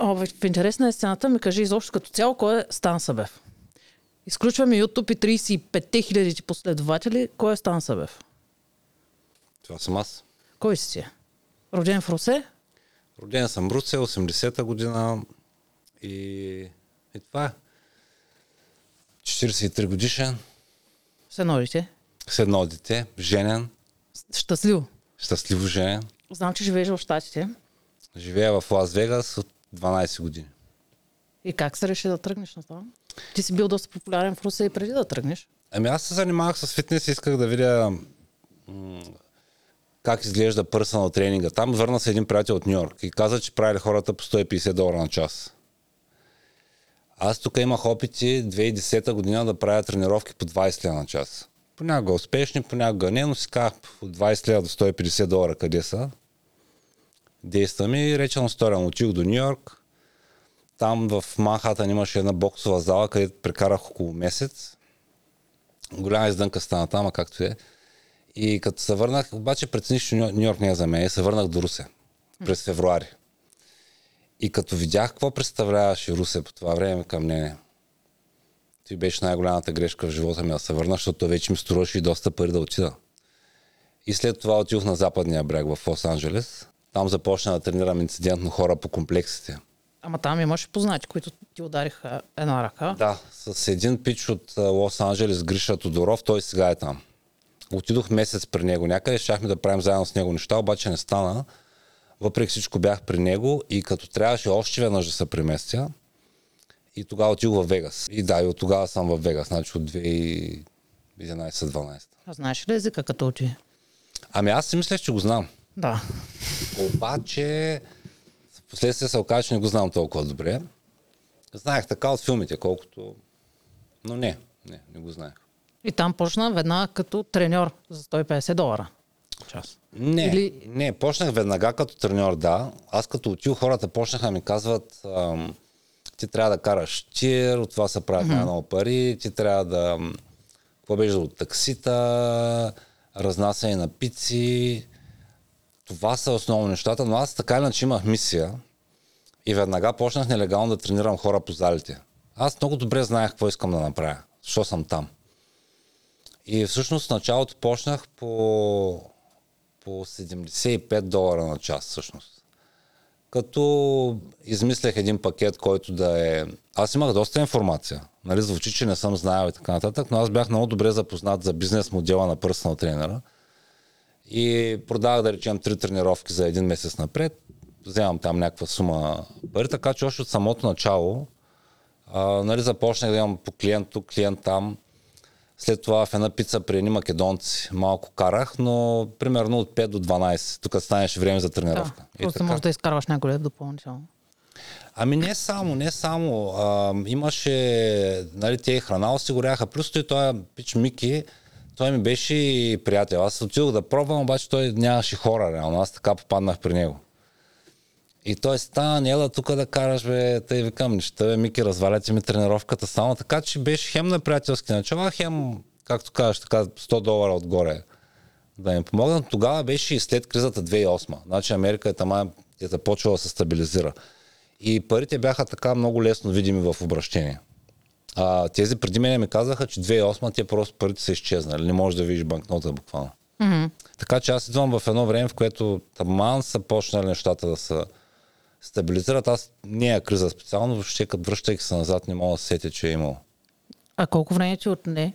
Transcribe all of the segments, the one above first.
О, в, интерес на сцената ми кажи изобщо като цяло кой е Стан Събев. Изключваме YouTube и 35 хиляди последователи. Кой е Стан Събев? Това съм аз. Кой си ти? Роден в Русе? Роден съм в Русе, 80-та година и, и това е. 43 годишен, С едно дете. с едно дете, женен, Щастливо. щастливо женен. Знам, че живееш в Штатите. Живея в Лас Вегас от 12 години. И как се реши да тръгнеш на това? Ти си бил доста популярен в Русе и преди да тръгнеш. Ами аз се занимавах с фитнес и исках да видя м- как изглежда пърсънал тренинга. Там върна се един приятел от Нью Йорк и каза, че правили хората по 150 долара на час. Аз тук имах опити 2010 година да правя тренировки по 20 лева на час. Понякога успешни, понякога не, но си казах от 20 лева до 150 долара къде са. Действаме и речено сторя. Отих до Нью Йорк. Там в Манхатън имаше една боксова зала, където прекарах около месец. Голяма издънка стана там, а както е. И като се върнах, обаче прецених, че Ню Йорк не е за мен и се върнах до Русе през февруари. И като видях какво представляваше Русе по това време към нене, ти беше най-голямата грешка в живота ми да се върна, защото вече ми струваше и доста пари да отида. И след това отидох на западния бряг в Лос-Анджелес. Там започна да тренирам инцидентно хора по комплексите. Ама там имаше познати, които ти удариха една ръка. Да, с един пич от Лос-Анджелес, Гриша Тодоров, той сега е там. Отидох месец при него някъде, щяхме да правим заедно с него неща, обаче не стана. Въпреки всичко бях при него и като трябваше още веднъж да се преместя, и тогава отидох в Вегас. И да, и от тогава съм в Вегас, значи от 2011-12. А знаеш ли езика като отиде? Ами аз си мислех, че го знам. Да. Обаче, в последствие се оказа, че не го знам толкова добре. Знаех така от филмите, колкото... Но не, не, не го знаех. И там почна веднага като треньор за 150 долара. Час. Не, Или- не, почнах веднага като треньор, да. Аз като отил хората почнаха да ми казват, ам, ти трябва да караш тир, от това се правят mm-hmm. най-много пари, ти трябва да... Какво беше от таксита, разнасяне на пици. Това са основно нещата, но аз така иначе имах мисия и веднага почнах нелегално да тренирам хора по залите. Аз много добре знаех какво искам да направя, защо съм там. И всъщност началото почнах по, по 75 долара на час всъщност. Като измислях един пакет, който да е... Аз имах доста информация. Нали, звучи, че не съм знаел и така нататък, но аз бях много добре запознат за бизнес модела на персонал тренера. И продавах, да речем, три тренировки за един месец напред. Вземам там някаква сума пари, така че още от самото начало а, нали, започнах да имам по клиент тук, клиент там. След това в една пица при едни македонци малко карах, но примерно от 5 до 12. Тук станеше време за тренировка. Да. Просто можеш да изкарваш някой лев допълнително. Ами не само, не само. А, имаше, нали, те храна осигуряха. Плюс той, той пич Мики, той ми беше приятел. Аз отидох да пробвам, обаче той нямаше хора, реално. Аз така попаднах при него. И той стана, ела тук да караш, бе, тъй викам, неща, бе, Мики, разваляте ми тренировката само, така че беше хем на приятелски начала, хем, както кажеш, така 100 долара отгоре да ми помогнат. Тогава беше и след кризата 2008. Значи Америка е тама, е започвала да се стабилизира. И парите бяха така много лесно видими в обращение. А, тези преди мен ми казаха, че 2008 те просто парите са изчезнали. Не можеш да видиш банкнота буквално. Mm-hmm. Така че аз идвам в едно време, в което таман са почнали нещата да се стабилизират. Аз не е криза специално, въобще като връщайки се назад не мога да се сетя, че е имало. А колко време ти отне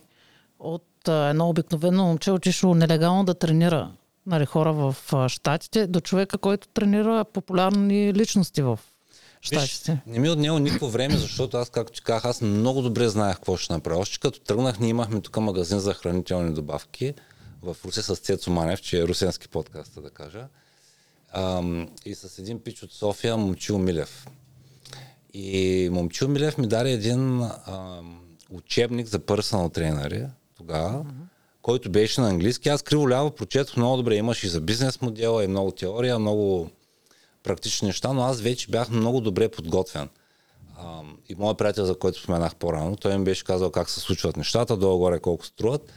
от а, едно обикновено момче отишло нелегално да тренира нали, хора в а, Штатите до човека, който тренира популярни личности в Штатите? Виж, не ми е отнело никакво време, защото аз, както ти казах, аз много добре знаех какво ще направя. Още като тръгнах, ние имахме тук магазин за хранителни добавки в Русе с Цецо Манев, че е русенски подкаст, да кажа. Ам, и с един пич от София, Момчил Милев. И Момчил Милев ми даде един ам, учебник за персонал тренери тогава, mm-hmm. който беше на английски. Аз криво ляво прочетох много добре. Имаш и за бизнес модела, и много теория, много практични неща, но аз вече бях много добре подготвен. А, и моят приятел, за който споменах по-рано, той ми беше казал как се случват нещата, долу-горе колко струват.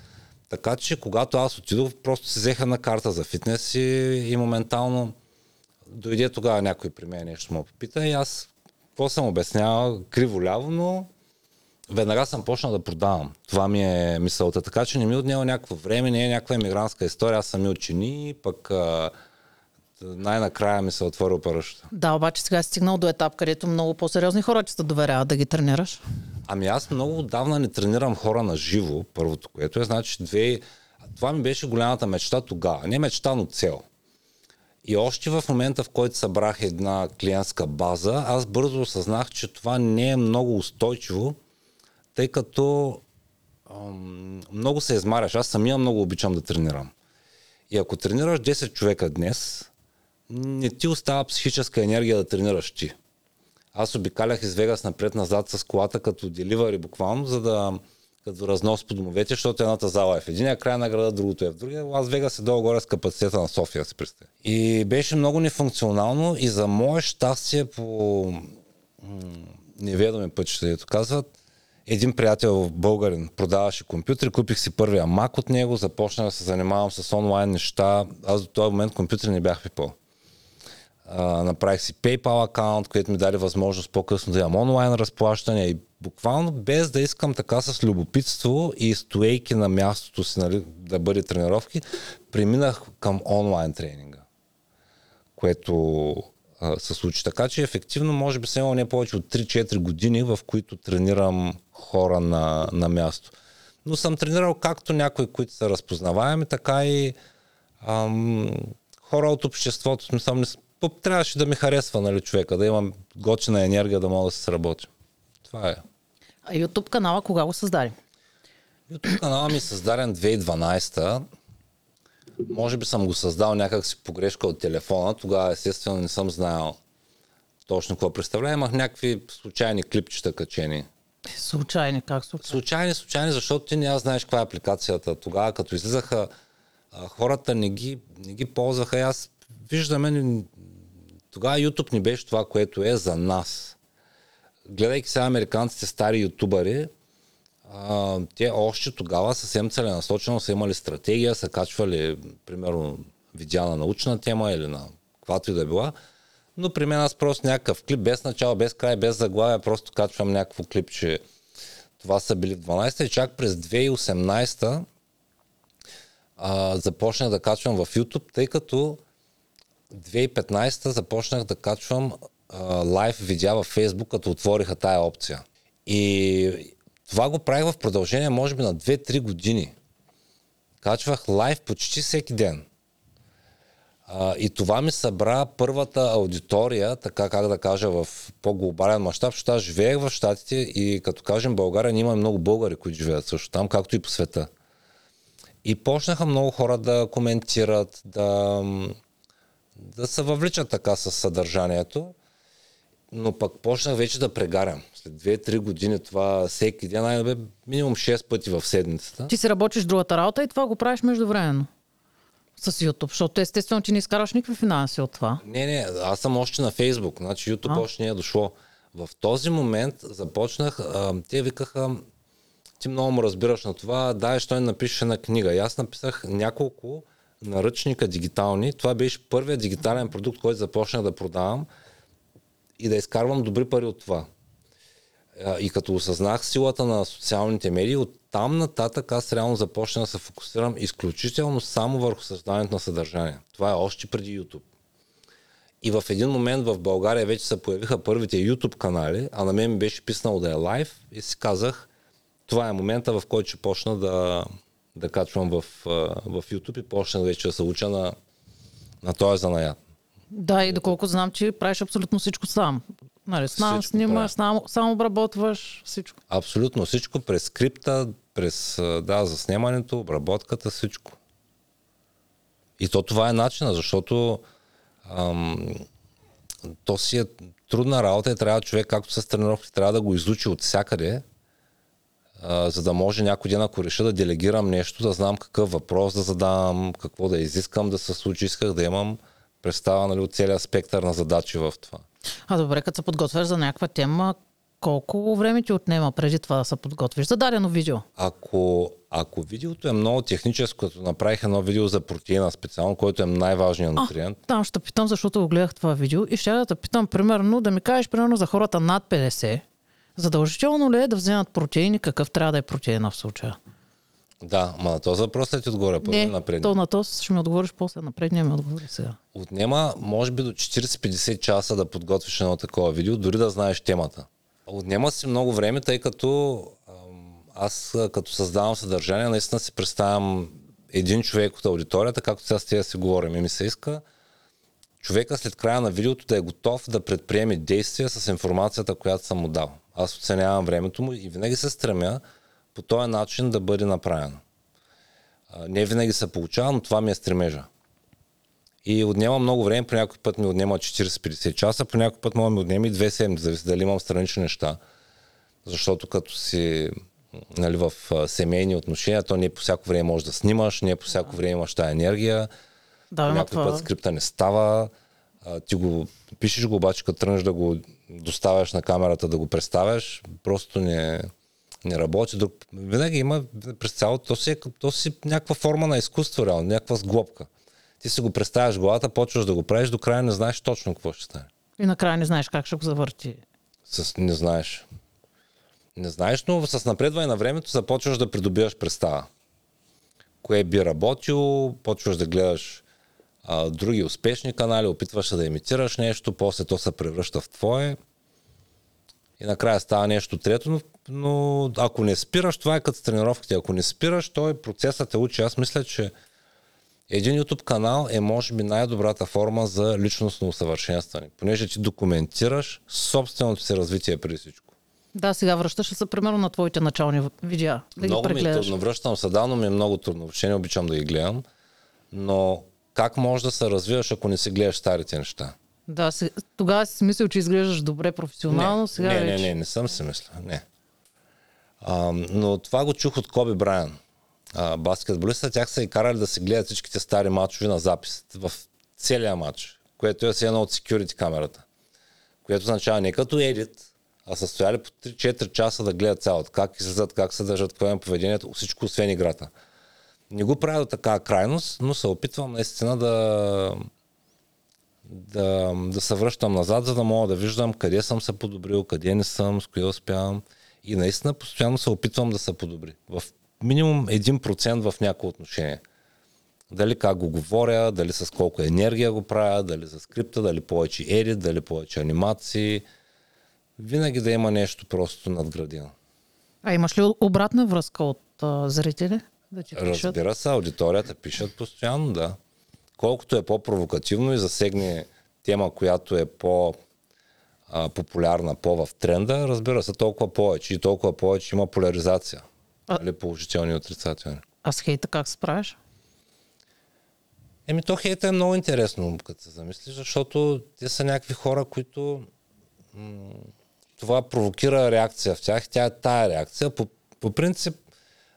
Така че, когато аз отидох, просто си взеха на карта за фитнес и, и моментално дойде тогава някой при мен нещо му попита и аз какво съм обяснявал, криво-ляво, но веднага съм почнал да продавам. Това ми е мисълта. Така че не ми отнема някакво време, не е някаква емигрантска история. Аз съм и учени, пък а, най-накрая ми се отворил парашута. Да, обаче сега си стигнал до етап, където много по-сериозни хора че се доверяват да ги тренираш. Ами аз много отдавна не тренирам хора на живо, първото, което е значи две... Това ми беше голямата мечта тогава. Не мечта, но цел. И още в момента, в който събрах една клиентска база, аз бързо осъзнах, че това не е много устойчиво, тъй като ам, много се измаряш. Аз самия много обичам да тренирам. И ако тренираш 10 човека днес, не ти остава психическа енергия да тренираш ти. Аз обикалях из Вегас напред-назад с колата като деливари буквално, за да като разнос по домовете, защото едната зала е в единия край на града, другото е в другия. Лас Вегас е долу-горе с капацитета на София, си представя. И беше много нефункционално и за мое щастие по неведоми пътища, дето казват, един приятел българин продаваше компютри, купих си първия Mac от него, започнах да се занимавам с онлайн неща. Аз до този момент компютри не бях пипал. Направих си PayPal аккаунт, който ми даде възможност по-късно да имам онлайн разплащане и буквално без да искам така с любопитство и стоейки на мястото си нали, да бъде тренировки, преминах към онлайн тренинга, което uh, се случи. Така че ефективно може би имал не повече от 3-4 години, в които тренирам хора на, на място. Но съм тренирал както някои, които са разпознаваеми, така и ам, хора от обществото. Смисъл, не, трябваше да ми харесва нали, човека, да имам готина енергия да мога да се сработя. Това е. А YouTube канала кога го създаде? YouTube канала ми е създаден 2012 Може би съм го създал някак си погрешка от телефона. Тогава естествено не съм знаел точно какво представлява. Имах някакви случайни клипчета качени. Случайни, как случайни? Случайни, случайни, защото ти не знаеш каква е апликацията. Тогава, като излизаха, хората не ги, не ги ползваха. И аз виждаме, тогава YouTube ни беше това, което е за нас. Гледайки сега американците стари ютубъри, те още тогава съвсем целенасочено са имали стратегия, са качвали, примерно, видеа на научна тема или на каквато и да била. Но при мен аз просто някакъв клип, без начало, без край, без заглавия, просто качвам някакво клип, че това са били в 12-та и чак през 2018 а, започнах да качвам в YouTube, тъй като 2015 започнах да качвам лайв видеа във Facebook, като отвориха тая опция. И това го правих в продължение, може би, на 2-3 години. Качвах лайв почти всеки ден. А, и това ми събра първата аудитория, така как да кажа, в по-глобален мащаб, защото аз живеех в Штатите и като кажем България, ние имаме много българи, които живеят също там, както и по света. И почнаха много хора да коментират, да, да се въвличат така с съдържанието. Но пък почнах вече да прегарям. След 2-3 години това всеки ден, най минимум 6 пъти в седмицата. Ти си работиш другата работа и това го правиш междувременно с YouTube, защото естествено ти не изкараш никакви финанси от това. Не, не, аз съм още на Facebook, значи YouTube а? още не е дошло. В този момент започнах, а, те викаха, ти много му разбираш на това, дай, що не напишеш на книга. И аз написах няколко наръчника дигитални. Това беше първият дигитален продукт, който започнах да продавам и да изкарвам добри пари от това. И като осъзнах силата на социалните медии, от там нататък аз реално започна да се фокусирам изключително само върху създаването на съдържание. Това е още преди YouTube. И в един момент в България вече се появиха първите YouTube канали, а на мен ми беше писнало да е лайв и си казах, това е момента, в който ще почна да, да качвам в, в YouTube и почнах вече да се уча на, на този занаят. Да, и доколко знам, че правиш абсолютно всичко сам. Нали, сам снимаш, сам, сам обработваш всичко. Абсолютно всичко, през скрипта, през да, заснемането, обработката, всичко. И то това е начина, защото ам, то си е трудна работа и трябва човек, както с тренировки, трябва да го изучи от всякъде, а, за да може някой ден, ако реша да делегирам нещо, да знам какъв въпрос да задам, какво да изискам да се случи, исках да имам представа нали, от целият спектър на задачи в това. А добре, като се подготвяш за някаква тема, колко време ти отнема преди това да се подготвиш за дадено видео? Ако, ако видеото е много техническо, като направих едно видео за протеина специално, който е най-важният нутриент. Там ще питам, защото го гледах това видео и ще да те питам, примерно, да ми кажеш, примерно, за хората над 50, задължително ли е да вземат протеини, какъв трябва да е протеина в случая? Да, ма на този въпрос ще ти отговоря първо Не, напред. то на то ще ми отговориш после, напредния ми отговори сега. Отнема, може би, до 40-50 часа да подготвиш едно такова видео, дори да знаеш темата. Отнема си много време, тъй като аз като създавам съдържание, наистина си представям един човек от аудиторията, както сега с тия си говорим. И ми се иска човека след края на видеото да е готов да предприеме действия с информацията, която съм му дал. Аз оценявам времето му и винаги се стремя по този начин да бъде направено. Не винаги се получава, но това ми е стремежа. И отнема много време, по някой път ми отнема 40-50 часа, по някой път мога ми отнеме и 2 седмици, зависи дали имам странични неща. Защото като си нали, в семейни отношения, то не по всяко време можеш да снимаш, не по всяко време имаш тази енергия. Да, някой това. път скрипта не става. А, ти го пишеш го, обаче като тръгнеш да го доставяш на камерата, да го представяш, просто не, не работи. Друг, винаги има през цялото, то си, е, то си някаква форма на изкуство, реално, някаква сглобка. Ти си го представяш главата, почваш да го правиш, до края не знаеш точно какво ще стане. И накрая не знаеш как ще го завърти. С, не знаеш. Не знаеш, но с напредване на времето започваш да придобиваш представа. Кое би работило, почваш да гледаш а, други успешни канали, опитваш се да имитираш нещо, после то се превръща в твое и накрая става нещо трето, но, но ако не спираш, това е като тренировките. Ако не спираш, той процесът те учи. Аз мисля, че един YouTube канал е може би най-добрата форма за личностно усъвършенстване, понеже ти документираш собственото си развитие преди всичко. Да, сега връщаш се примерно на твоите начални видеа. Да много ги ми е трудно, връщам се давно ми е много трудно, въобще не обичам да ги гледам, но как можеш да се развиваш, ако не си гледаш старите неща? Да, тогава си мислил, че изглеждаш добре професионално, не, сега не, не, вече. не, не съм си мисля, не. А, но това го чух от Коби Брайан. А, баскетболиста, тях са и карали да се гледат всичките стари матчове на запис в целия матч, което е си едно от security камерата. Което означава не като едит, а са стояли по 3-4 часа да гледат цялото. Как излизат, как се държат, какво е поведението, всичко освен играта. Не го правя до така крайност, но се опитвам наистина да, да, да се връщам назад, за да мога да виждам къде съм се подобрил, къде не съм, с кое успявам. И наистина постоянно се опитвам да се подобри. В минимум 1% в някои отношение. Дали как го говоря, дали с колко енергия го правя, дали за скрипта, дали повече едит, дали повече анимации. Винаги да има нещо просто надградено. А имаш ли обратна връзка от а, зрители? Да ти пишат? Разбира се, аудиторията пишат постоянно, да. Колкото е по-провокативно и засегне тема, която е по популярна, по в тренда, разбира се, толкова повече и толкова повече има поляризация. А- Нали, положителни и отрицателни. А с хейта как се справиш? Еми, то хейта е много интересно, като се замислиш, защото те са някакви хора, които м- това провокира реакция в тях. Тя е тая реакция. По, по принцип,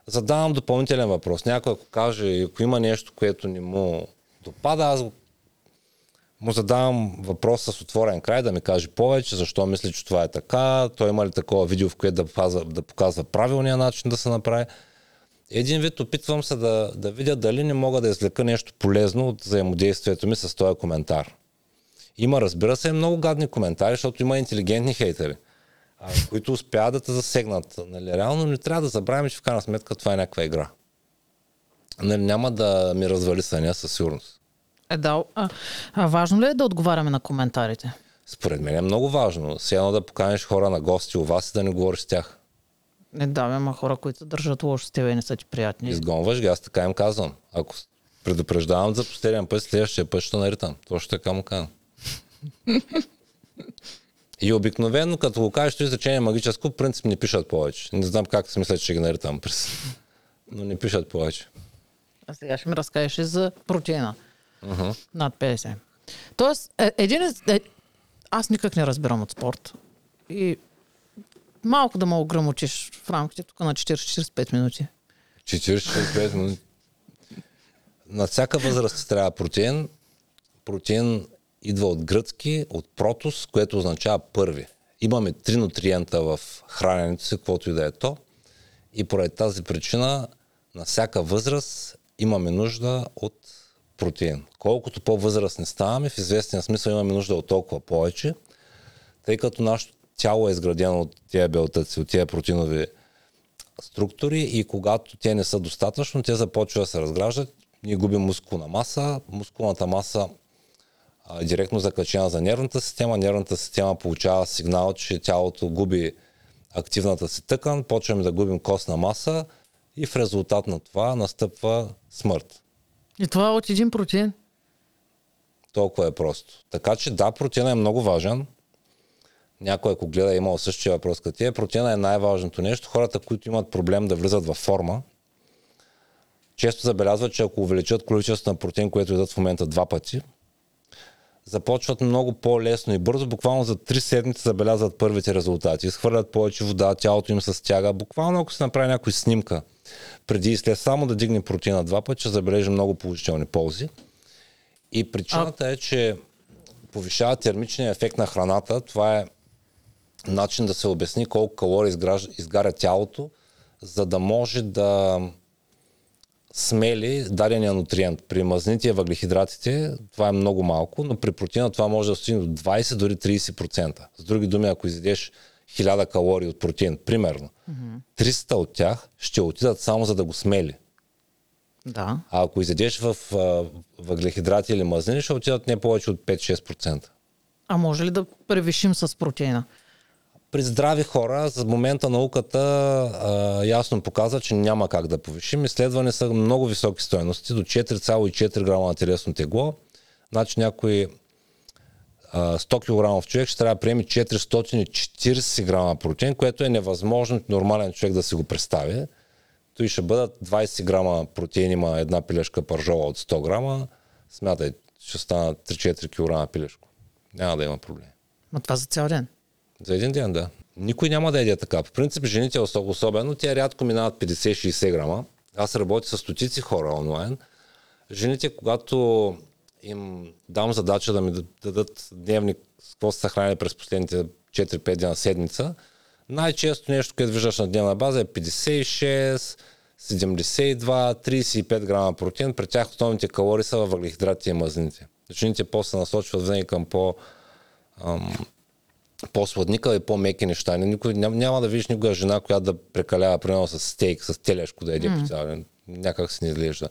задавам допълнителен въпрос. Някой ако каже, ако има нещо, което не му допада, аз му задавам въпрос с отворен край, да ми каже повече, защо мисли, че това е така, той има ли такова видео, в което да показва, да показва правилния начин да се направи. Един вид опитвам се да, да видя дали не мога да извлека нещо полезно от взаимодействието ми с този коментар. Има, разбира се, много гадни коментари, защото има интелигентни хейтери, а, които успяват да те засегнат. Нали, реално не трябва да забравим, че в крайна сметка това е някаква игра. Нали, няма да ми развали съня със сигурност. Е, да. А, а важно ли е да отговаряме на коментарите? Според мен е много важно. Едно да поканиш хора на гости у вас и да не говориш с тях. Не да, има хора, които държат лошо с тебе и не са ти приятни. Изгонваш ги, аз така им казвам. Ако предупреждавам за последен път, следващия път ще наритам. Точно така му казвам. И обикновено, като го кажеш, това изречение магическо, в принцип не пишат повече. Не знам как си мисля, че ще ги наритам през. Но не пишат повече. А сега ще ми разкажеш и за протеина. Над 50. Тоест, е, един е, е, аз никак не разбирам от спорт. И малко да ме ограмотиш в рамките тук на 40-45 минути. 45 минути. На всяка възраст трябва протеин. Протеин идва от гръцки, от протос, което означава първи. Имаме три нутриента в храненето си, каквото и да е то. И поради тази причина на всяка възраст имаме нужда от протеин. Колкото по-възрастни ставаме, в известния смисъл имаме нужда от толкова повече, тъй като нашето тяло е изградено от тия белтъци, от тия протеинови структури и когато те не са достатъчно, те започват да се разграждат, ние губим мускулна маса, мускулната маса а, директно закачена за нервната система, нервната система получава сигнал, че тялото губи активната си тъкан, почваме да губим костна маса и в резултат на това настъпва смърт. И това е от един протеин? Толкова е просто. Така че да, протеина е много важен. Някой, ако гледа, е имал същия въпрос като тия. Протеина е най-важното нещо. Хората, които имат проблем да влизат във форма, често забелязват, че ако увеличат количеството на протеин, което идат в момента два пъти, започват много по-лесно и бързо, буквално за 3 седмици забелязват първите резултати. Изхвърлят повече вода, тялото им се стяга. Буквално ако се направи някой снимка преди и след само да дигне протеина два пъти, ще забележи много положителни ползи. И причината а... е, че повишава термичния ефект на храната. Това е начин да се обясни колко калории изгаря тялото, за да може да смели дадения нутриент. При мазните и въглехидратите това е много малко, но при протеина това може да стигне до 20, дори 30%. С други думи, ако изядеш 1000 калории от протеин, примерно, mm-hmm. 300 от тях ще отидат само за да го смели. Да. А ако изядеш в въглехидрати или мазнини, ще отидат не повече от 5-6%. А може ли да превишим с протеина? При здрави хора, за момента науката а, ясно показва, че няма как да повишим. Изследване са много високи стоености, до 4,4 грама на телесно тегло. Значи някой а, 100 кг човек ще трябва да приеме 440 грама протеин, което е невъзможно нормален човек да си го представи. Той ще бъдат 20 грама протеин, има една пилешка пържола от 100 грама. Смятай, ще стана 3-4 кг пилешко. Няма да има проблем. Но това за цял ден? За един ден, да. Никой няма да еде така. По принцип, жените особено, тя рядко минават 50-60 грама. Аз работя с стотици хора онлайн. Жените, когато им дам задача да ми дадат дневник какво са хранили през последните 4-5 дни на седмица, най-често нещо, което виждаш на дневна база е 56, 72, 35 грама протеин. При тях основните калории са във въглехидратите и мазнините. Жените после насочват винаги към по по-сладника и по-меки неща. Никой, няма, няма да видиш никога жена, която да прекалява примерно с стейк, с телешко да еде mm. Някак се не изглежда.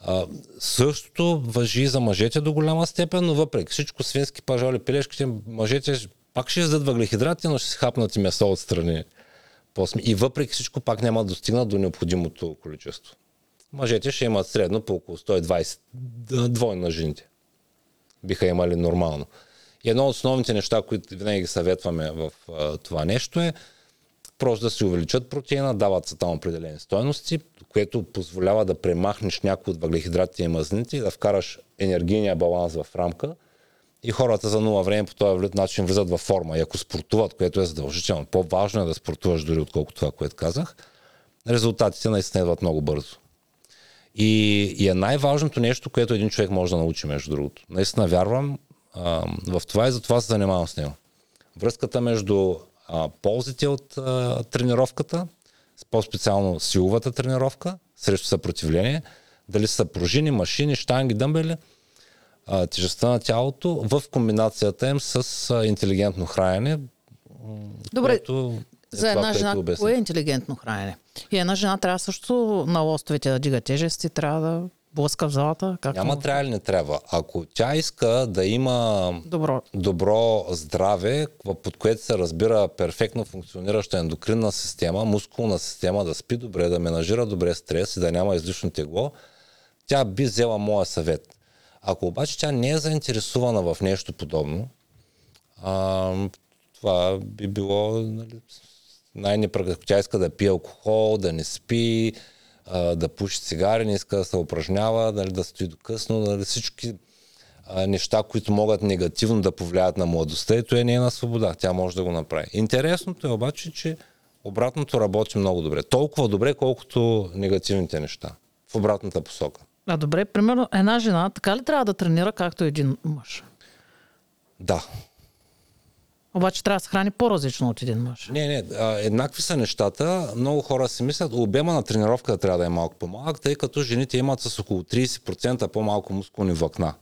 А, същото въжи за мъжете до голяма степен, но въпреки всичко свински пажоли, пилешките, мъжете пак ще издадат въглехидрати, но ще си хапнат и месо отстрани. И въпреки всичко пак няма да достигнат до необходимото количество. Мъжете ще имат средно по около 120, двойно на жените. Биха имали нормално. И едно от основните неща, които винаги съветваме в а, това нещо е просто да си увеличат протеина, дават се там определени стоености, което позволява да премахнеш някои от въглехидратите и мазнините и да вкараш енергийния баланс в рамка и хората за нула време по този начин влизат във форма. И ако спортуват, което е задължително, по-важно е да спортуваш дори отколкото това, което казах, резултатите наистина идват много бързо. И, и е най-важното нещо, което един човек може да научи, между другото. Наистина вярвам, а, в това и затова се занимавам с него. Връзката между а, ползите от а, тренировката, по-специално силовата тренировка срещу съпротивление, дали са пружини, машини, штанги, дъмбели, а, тежестта на тялото в комбинацията им с а, интелигентно хранене. Добре, е за една това, жена, кое е интелигентно хранене? И една жена трябва също на лостовете да дига тежести, трябва да блъска в залата? Как Няма трябва ли не трябва. Ако тя иска да има добро. добро здраве, под което се разбира перфектно функционираща ендокринна система, мускулна система, да спи добре, да менажира добре стрес и да няма излишно тегло, тя би взела моя съвет. Ако обаче тя не е заинтересувана в нещо подобно, а, това би било нали, най-непрекъснато. Тя иска да пие алкохол, да не спи, а, да пуши цигари, не иска да се упражнява, нали, да стои до късно, нали, всички а, неща, които могат негативно да повлияят на младостта, ето е нейна свобода. Тя може да го направи. Интересното е обаче, че обратното работи много добре. Толкова добре, колкото негативните неща. В обратната посока. А добре, примерно една жена така ли трябва да тренира, както един мъж? Да. Обаче трябва да се храни по-различно от един мъж. Не, не, еднакви са нещата. Много хора си мислят, обема на тренировката трябва да е малко по-малък, тъй като жените имат с около 30% по-малко мускулни влакна.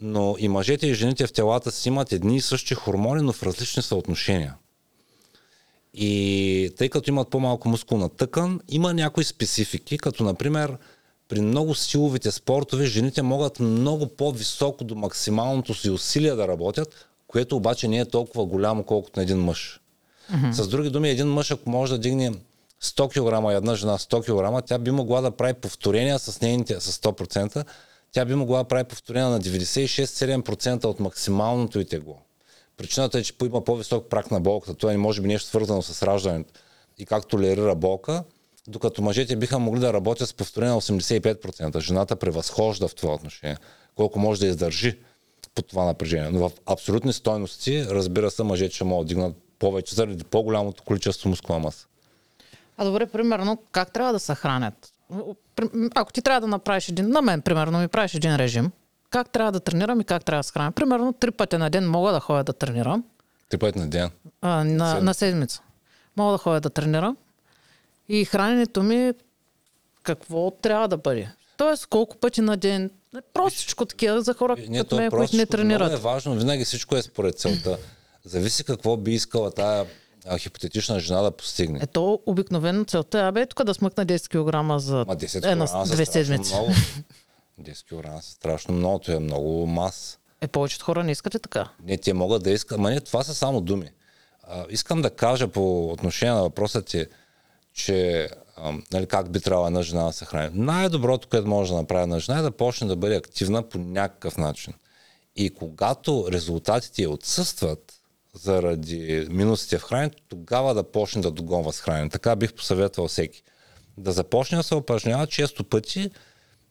Но и мъжете и жените в телата си имат едни и същи хормони, но в различни съотношения. И тъй като имат по-малко мускулна тъкан, има някои специфики, като например при много силовите спортове жените могат много по-високо до максималното си усилие да работят, което обаче не е толкова голямо, колкото на един мъж. Mm-hmm. С други думи, един мъж, ако може да дигне 100 кг и една жена 100 кг, тя би могла да прави повторения с нейните с 100%, тя би могла да прави повторения на 96-7% от максималното и тегло. Причината е, че има по-висок прак на болката. Това е може би нещо свързано с раждането и как толерира болка, докато мъжете биха могли да работят с повторение на 85%. Жената превъзхожда в това отношение. Колко може да издържи по това напрежение. Но в абсолютни стойности, разбира се, мъжете ще могат да дигнат повече заради по-голямото количество мускулна маса. А добре, примерно, как трябва да се хранят? Ако ти трябва да направиш един, на мен, примерно, ми правиш един режим, как трябва да тренирам и как трябва да се храня? Примерно, три пъти на ден мога да ходя да тренирам. Три пъти на ден? А, на, Седмица. на седмица. Мога да ходя да тренирам. И храненето ми какво трябва да бъде? Тоест, колко пъти на ден, Простичко такива за хора, не, като мен, които не тренират. Много е важно, винаги всичко е според целта. Зависи какво би искала тая а, хипотетична жена да постигне. Ето, обикновено целта е, абе, тук да смъкна 10 кг за Ма 10 една, две седмици. Много. 10 кг са страшно много, това е много мас. Е, повечето хора не искат ли така? Не, те могат да искат, ма не, това са само думи. А, искам да кажа по отношение на въпроса ти, че нали, как би трябвало една жена да се храни. Най-доброто, което може да направи една жена е да почне да бъде активна по някакъв начин. И когато резултатите отсъстват заради минусите в храненето, тогава да почне да догонва с хранене. Така бих посъветвал всеки. Да започне да се упражнява често пъти,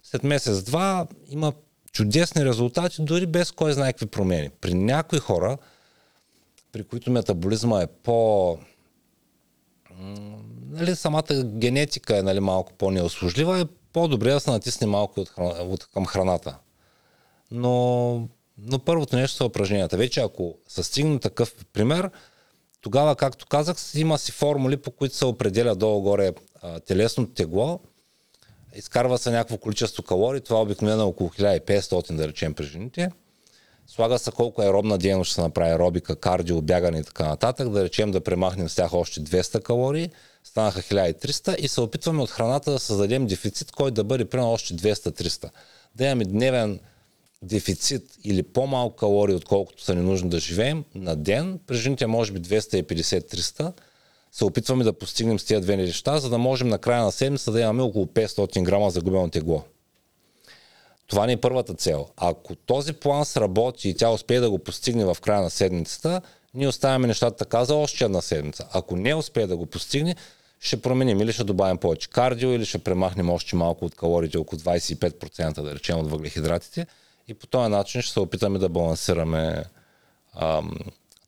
след месец-два има чудесни резултати, дори без кой знае какви промени. При някои хора, при които метаболизма е по нали, самата генетика е нали, малко по-неослужлива, е по-добре да се натисне малко от, храна, от към храната. Но, но първото нещо са упражненията. Вече ако са стигна такъв пример, тогава, както казах, има си формули, по които се определя долу-горе а, телесното тегло, изкарва се някакво количество калории, това обикновено е около 1500, да речем, при жените. Слага се колко аеробна дейност ще се направи аеробика, кардио, бягане и така нататък. Да речем да премахнем с тях още 200 калории станаха 1300 и се опитваме от храната да създадем дефицит, който да бъде примерно още 200-300. Да имаме дневен дефицит или по-малко калории, отколкото са ни нужни да живеем на ден, при жените може би 250-300, се опитваме да постигнем с тези две неща, за да можем на края на седмица да имаме около 500 грама загубено тегло. Това не е първата цел. Ако този план сработи и тя успее да го постигне в края на седмицата, ние оставяме нещата така за още една седмица. Ако не успее да го постигне, ще променим или ще добавим повече кардио, или ще премахнем още малко от калориите, около 25% да речем от въглехидратите и по този начин ще се опитаме да балансираме ам,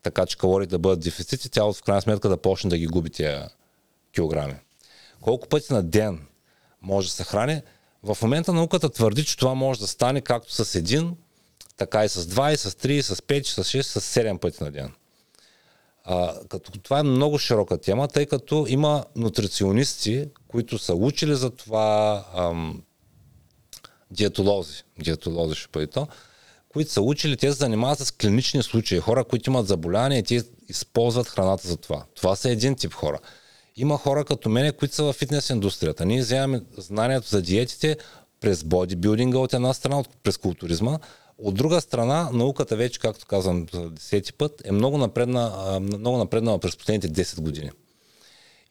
така, че калориите да бъдат дефицит и тялото в крайна сметка да почне да ги губи тия килограми. Колко пъти на ден може да се храни? В момента науката твърди, че това може да стане както с един, така и с 2, и с 3, с 5, с 6, с 7 пъти на ден. А, като това е много широка тема, тъй като има нутриционисти, които са учили за това, ам, диетолози, диетолози ще бъде то, които са учили, те се занимават с клинични случаи, хора, които имат заболявания и те използват храната за това. Това са един тип хора. Има хора като мене, които са в фитнес индустрията. Ние вземаме знанието за диетите през бодибилдинга от една страна, през културизма, от друга страна, науката вече, както казвам за десети път, е много напредна, много напреднала през последните 10 години.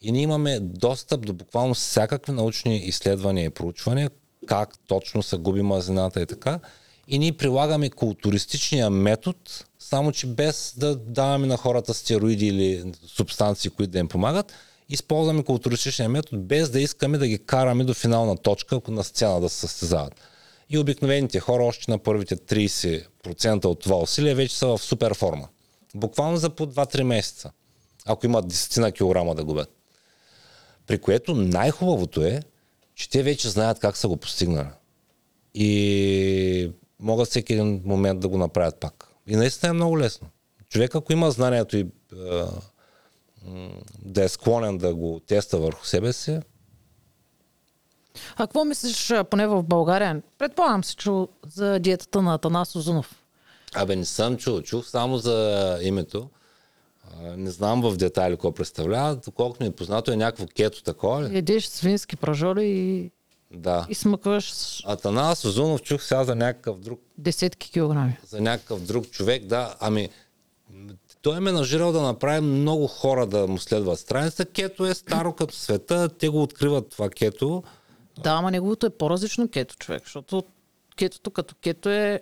И ние имаме достъп до буквално всякакви научни изследвания и проучвания, как точно се губи мазината и така. И ние прилагаме културистичния метод, само че без да даваме на хората стероиди или субстанции, които да им помагат, използваме културистичния метод, без да искаме да ги караме до финална точка на сцена да се състезават. И обикновените хора още на първите 30% от това усилие вече са в супер форма. Буквално за по 2-3 месеца, ако имат 10 на килограма да губят. При което най-хубавото е, че те вече знаят как са го постигнали. И могат всеки един момент да го направят пак. И наистина е много лесно. човек, ако има знанието и да е склонен да го теста върху себе си. А какво мислиш, поне в България? Предполагам си чул за диетата на Атанас Озунов. Абе, не съм чул. Чух само за името. Не знам в детайли какво представлява. Доколкото ми е познато е някакво кето такова ли? Едеш свински пражоли и, Да. и смъкваш Атанас Озунов чух сега за някакъв друг десетки килограми. за някакъв друг човек, да, ами той е менажирал да направи много хора да му следват страницата. Кето е старо като света, те го откриват това кето. Да, ама неговото е по-различно кето, човек, защото кетото като кето е,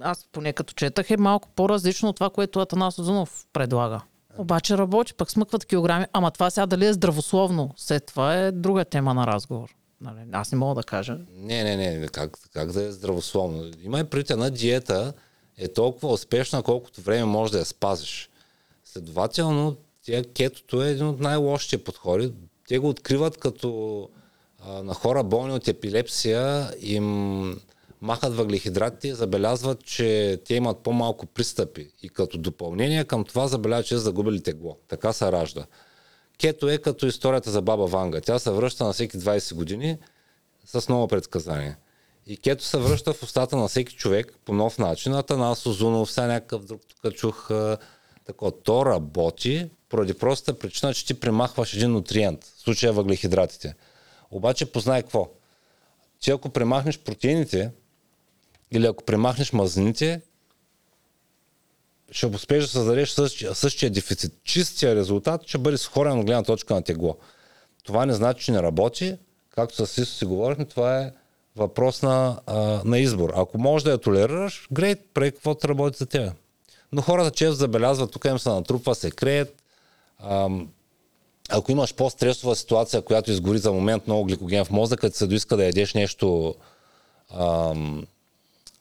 аз поне като четах, е малко по-различно от това, което Атанас Озунов предлага. Обаче работи, пък смъкват килограми, ама това сега дали е здравословно, след това е друга тема на разговор. Нали, аз не мога да кажа. Не, не, не, как, как да е здравословно. Има и при една диета е толкова успешна, колкото време може да я спазиш. Следователно, тя кетото е един от най-лошите подходи. Те го откриват като на хора болни от епилепсия им махат въглехидратите и забелязват, че те имат по-малко пристъпи. И като допълнение към това забелязват, че са загубили тегло. Така се ражда. Кето е като историята за баба Ванга. Тя се връща на всеки 20 години с ново предсказание. И кето се връща в устата на всеки човек по нов начин. Атанас Озунов, сега някакъв друг тук чух а, такова. То работи поради простата причина, че ти премахваш един нутриент, в случая въглехидратите. Обаче познай какво? Че ако премахнеш протеините или ако премахнеш мазнините, ще успееш да създадеш същия, същия дефицит. Чистия резултат ще бъде схорен от гледна точка на тегло. Това не значи, че не работи. Както с Исо си говорихме, това е въпрос на, а, на избор. Ако можеш да я толерираш, грейт, прави каквото работи за теб. Но хората често забелязват, тук им се натрупва секрет. Ам, ако имаш по-стресова ситуация, която изгори за момент много гликоген в мозъка, ти се доиска да ядеш нещо ам,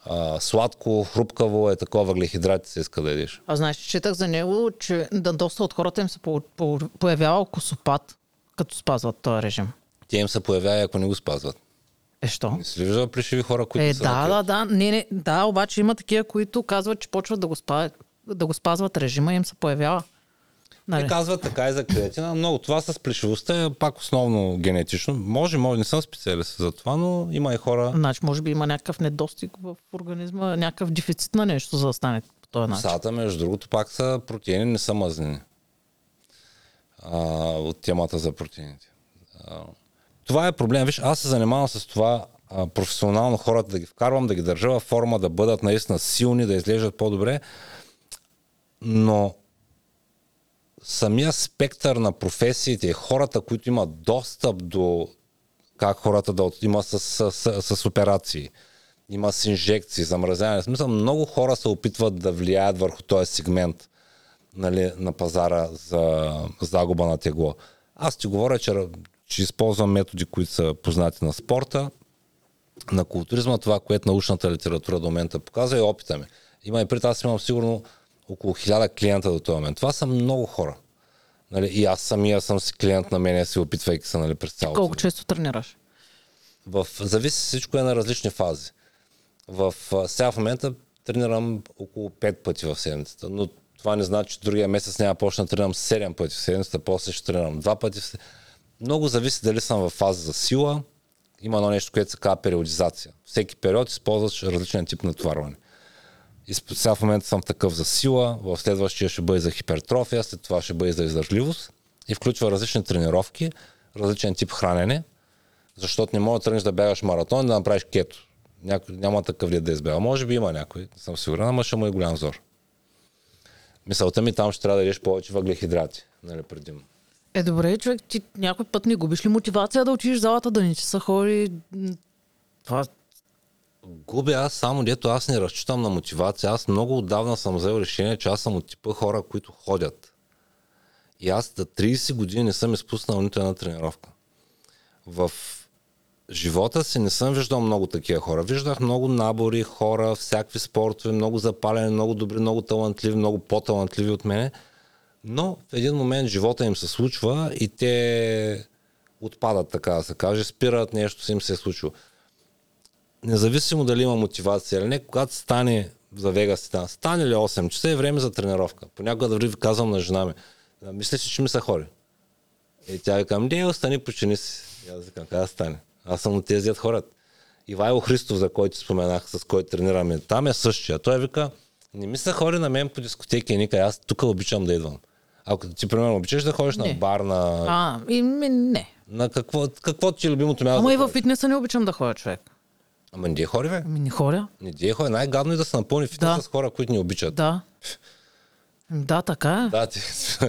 а, сладко, хрупкаво, е такова въглехидрати се иска да ядеш. А знаеш, че четах за него, че да, доста от хората им се по, по, появява косопад, като спазват този режим. Те им се появява, ако не го спазват. Е, що? Не си виждал плешиви хора, които Е, са да, да, да. Не, не, да, обаче има такива, които казват, че почват да го, спа, да го спазват режима и им се появява. Нали? Те казват така и за креатина. Много това с плешивостта е пак основно генетично. Може, може, не съм специалист за това, но има и хора. Значи, може би има някакъв недостиг в организма, някакъв дефицит на нещо, за да стане по този начин. Сата, между другото, пак са протеини, не са мазнини. А, от темата за протеините. А, това е проблем. Виж, аз се занимавам с това а, професионално хората да ги вкарвам, да ги държа във форма, да бъдат наистина силни, да изглеждат по-добре. Но самия спектър на професиите хората, които имат достъп до как хората да има с, с, с, с операции, има с инжекции, замразяване. В смисъл, много хора се опитват да влияят върху този сегмент нали, на пазара за загуба на тегло. Аз ти говоря, че, че използвам методи, които са познати на спорта, на културизма, това, което научната литература до момента показва и опита ми. Има и пред аз имам сигурно около хиляда клиента до този момент. Това са много хора. Нали, и аз самия съм си клиент на мене, си опитвайки се нали, през цялото. Колко често тренираш? В, зависи всичко е на различни фази. В, сега в момента тренирам около 5 пъти в седмицата, но това не значи, че другия месец няма почна да тренирам 7 пъти в седмицата, после ще тренирам 2 пъти в. Много зависи дали съм в фаза за сила. Има едно нещо, което се казва периодизация. Всеки период използваш различен тип натоварване. И сега в момента съм такъв за сила, в следващия ще бъде за хипертрофия, след това ще бъде за издържливост и включва различни тренировки, различен тип хранене, защото не може да тръгнеш да бягаш маратон и да направиш кето. Някой, няма такъв ли да избяга. Може би има някой, не съм сигурен, ама ще му е голям зор. Мисълта ми там ще трябва да ядеш повече въглехидрати, нали, предимно. Е, добре, човек, ти някой път не губиш ли мотивация да в залата, да не ти са хори? Това Губя аз само дето аз не разчитам на мотивация. Аз много отдавна съм взел решение, че аз съм от типа хора, които ходят. И аз за 30 години не съм изпуснал нито една тренировка. В живота си не съм виждал много такива хора. Виждах много набори, хора, всякакви спортове, много запалени, много добри, много талантливи, много по-талантливи от мене. Но в един момент живота им се случва и те отпадат, така да се каже, спират, нещо си им се е случило независимо дали има мотивация или не, когато стане за Вегас и там. Стане ли 8 часа е време за тренировка. Понякога дори казвам на жена ми, «А, мисля си, че ми са хори. И тя викам, не, остани, почини си. И аз викам, как да стане? Аз съм от тези хората. Ивайло Христов, за който споменах, с който тренираме, там е същия. Той вика, не ми са хори на мен по дискотеки и никъде. Аз тук обичам да идвам. Ако ти, примерно, обичаш да ходиш на Не. бар, на, А, и не. на какво, какво ти е любимото място? Ама да и във фитнеса не обичам да ходя човек. Ама не дей хори, бе. Ами не ходя. Не дей хори. Най-гадно е да се напълни фитнес Да. с хора, които ни обичат. Да. Да, така е. Да, ти,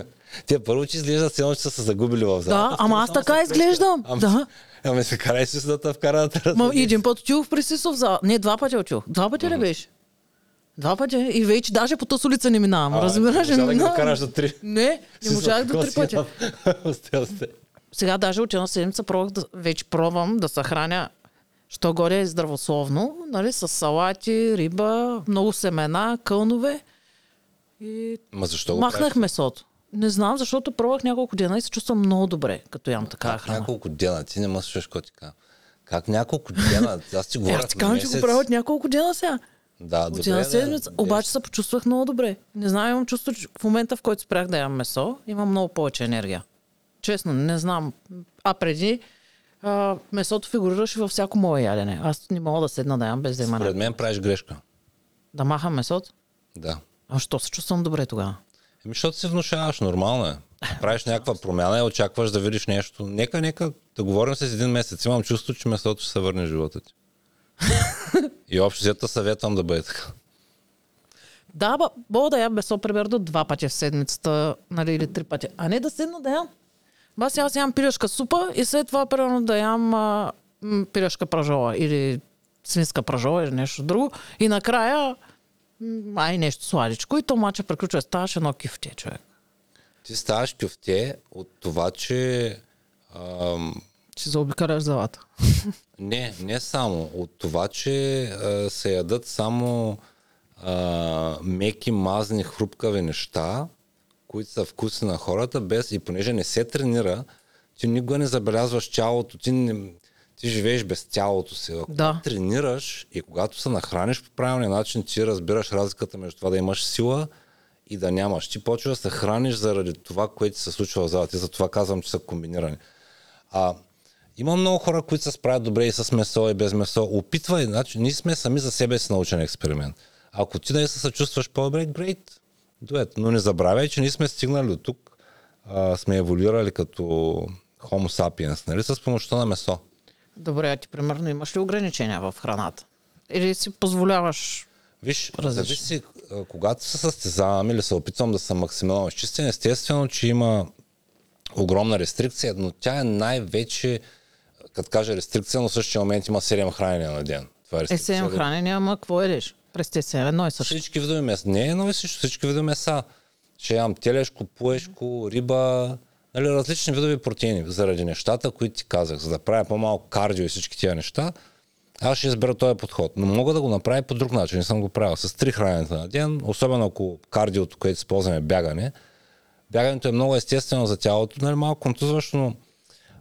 те първо, че изглеждат все едно, че са се загубили в залата. Да, ама аз така изглеждам. Ама, Да. ами се карай си да те вкарат. Ма един път отидох при Сисов за... Не, два пъти отидох. Два пъти ли беше? Два пъти. И вече даже по тази улица не минавам. Разбираш не можа да минавам. докараш до три. Не, не можах до три пъти. Сега даже от една седмица пробвах да, вече пробвам да се храня що горе е здравословно, нали, с салати, риба, много семена, кълнове и Ма защо го махнах правиш? месото. Не знам, защото пробвах няколко дена и се чувствам много добре, като ям такава Как храна. няколко дена? Ти не ти кажа. Как няколко дена? Аз ти Е, говоря аз ти казвам, че го правя от няколко дена сега. Да, От добре. седмица. да, Обаче се почувствах много добре. Не знам, имам чувство, че в момента, в който спрях да ям месо, имам много повече енергия. Честно, не знам. А преди а, месото фигурираше във всяко мое ядене. Аз не мога да седна да ям без да има Според нещо. мен правиш грешка. Да махам месото? Да. А що се чувствам добре тогава? Еми, защото се внушаваш, нормално е. Правиш някаква промяна и очакваш да видиш нещо. Нека, нека да говорим с един месец. Имам чувство, че месото ще се върне в живота ти. и общо взето съветвам да бъде така. Да, ба, мога да ям месо примерно два пъти в седмицата, нали, или три пъти. А не да седна да ям. Ба сега аз ям пилешка супа и след това примерно да ям а, м, пилешка пражола или свинска пражола или нещо друго. И накрая ай нещо сладичко и то мача приключва. Ставаш едно кифте, човек. Ти ставаш кюфте от това, че ам, Че заобикаляш залата. Не, не само. От това, че а, се ядат само а, меки, мазни, хрупкави неща, които са вкусни на хората, без и понеже не се тренира, ти никога не забелязваш тялото, ти, не, ти живееш без тялото си. Ако Да. тренираш и когато се нахраниш по правилния начин, ти разбираш разликата между това да имаш сила и да нямаш. Ти почваш да се храниш заради това, което се случва в залата. И затова казвам, че са комбинирани. А, има много хора, които се справят добре и с месо и без месо. Опитвай, значи, ние сме сами за себе си научен експеримент. Ако ти да се съчувстваш по-добре, great, it. Но не забравяй, че ние сме стигнали от тук, а, сме еволюирали като Homo sapiens, нали, с помощта на месо. Добре, а ти примерно имаш ли ограничения в храната? Или си позволяваш Виж, зависи, когато се състезавам или се опитвам да съм максимално изчистен, естествено, че има огромна рестрикция, но тя е най-вече, като кажа рестрикция, но в същия момент има 7 хранения на ден. Това е е рестрикция. седем хранения, ама какво едеш? Се едно и също. Всички видове меса. Не е едно и също, всички видове меса. Ще ям телешко, пуешко, риба, нали, различни видове протеини, заради нещата, които ти казах. За да правя по-малко кардио и всички тия неща, аз ще избера този подход. Но мога да го направя по друг начин. Не съм го правил. С три храненията на ден, особено ако кардиото, което използваме, е бягане. Бягането е много естествено за тялото, нали, малко контузващо, но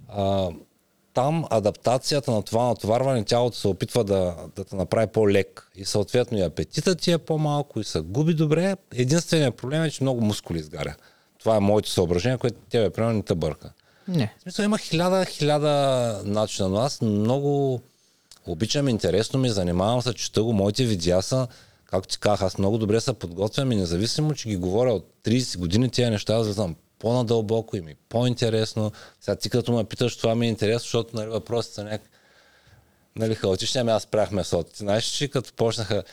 а, там адаптацията на това натоварване, тялото се опитва да, да те направи по-лек. И съответно и апетита ти е по-малко и се губи добре. Единственият проблем е, че много мускули изгаря. Това е моето съображение, което тебе, примерно, не те бърка. Не. В смисъл има хиляда, хиляда начина, но аз много обичам, интересно ми, занимавам се, чета го, моите видеа са, както ти казах, аз много добре се подготвям и независимо, че ги говоря от 30 години тия неща, аз знам по-надълбоко и ми е по-интересно. Сега ти като ме питаш, това ми е интересно, защото нали, въпросите са някак нали, хаотични, ами аз спрях месото. Ти знаеш, че като почнаха,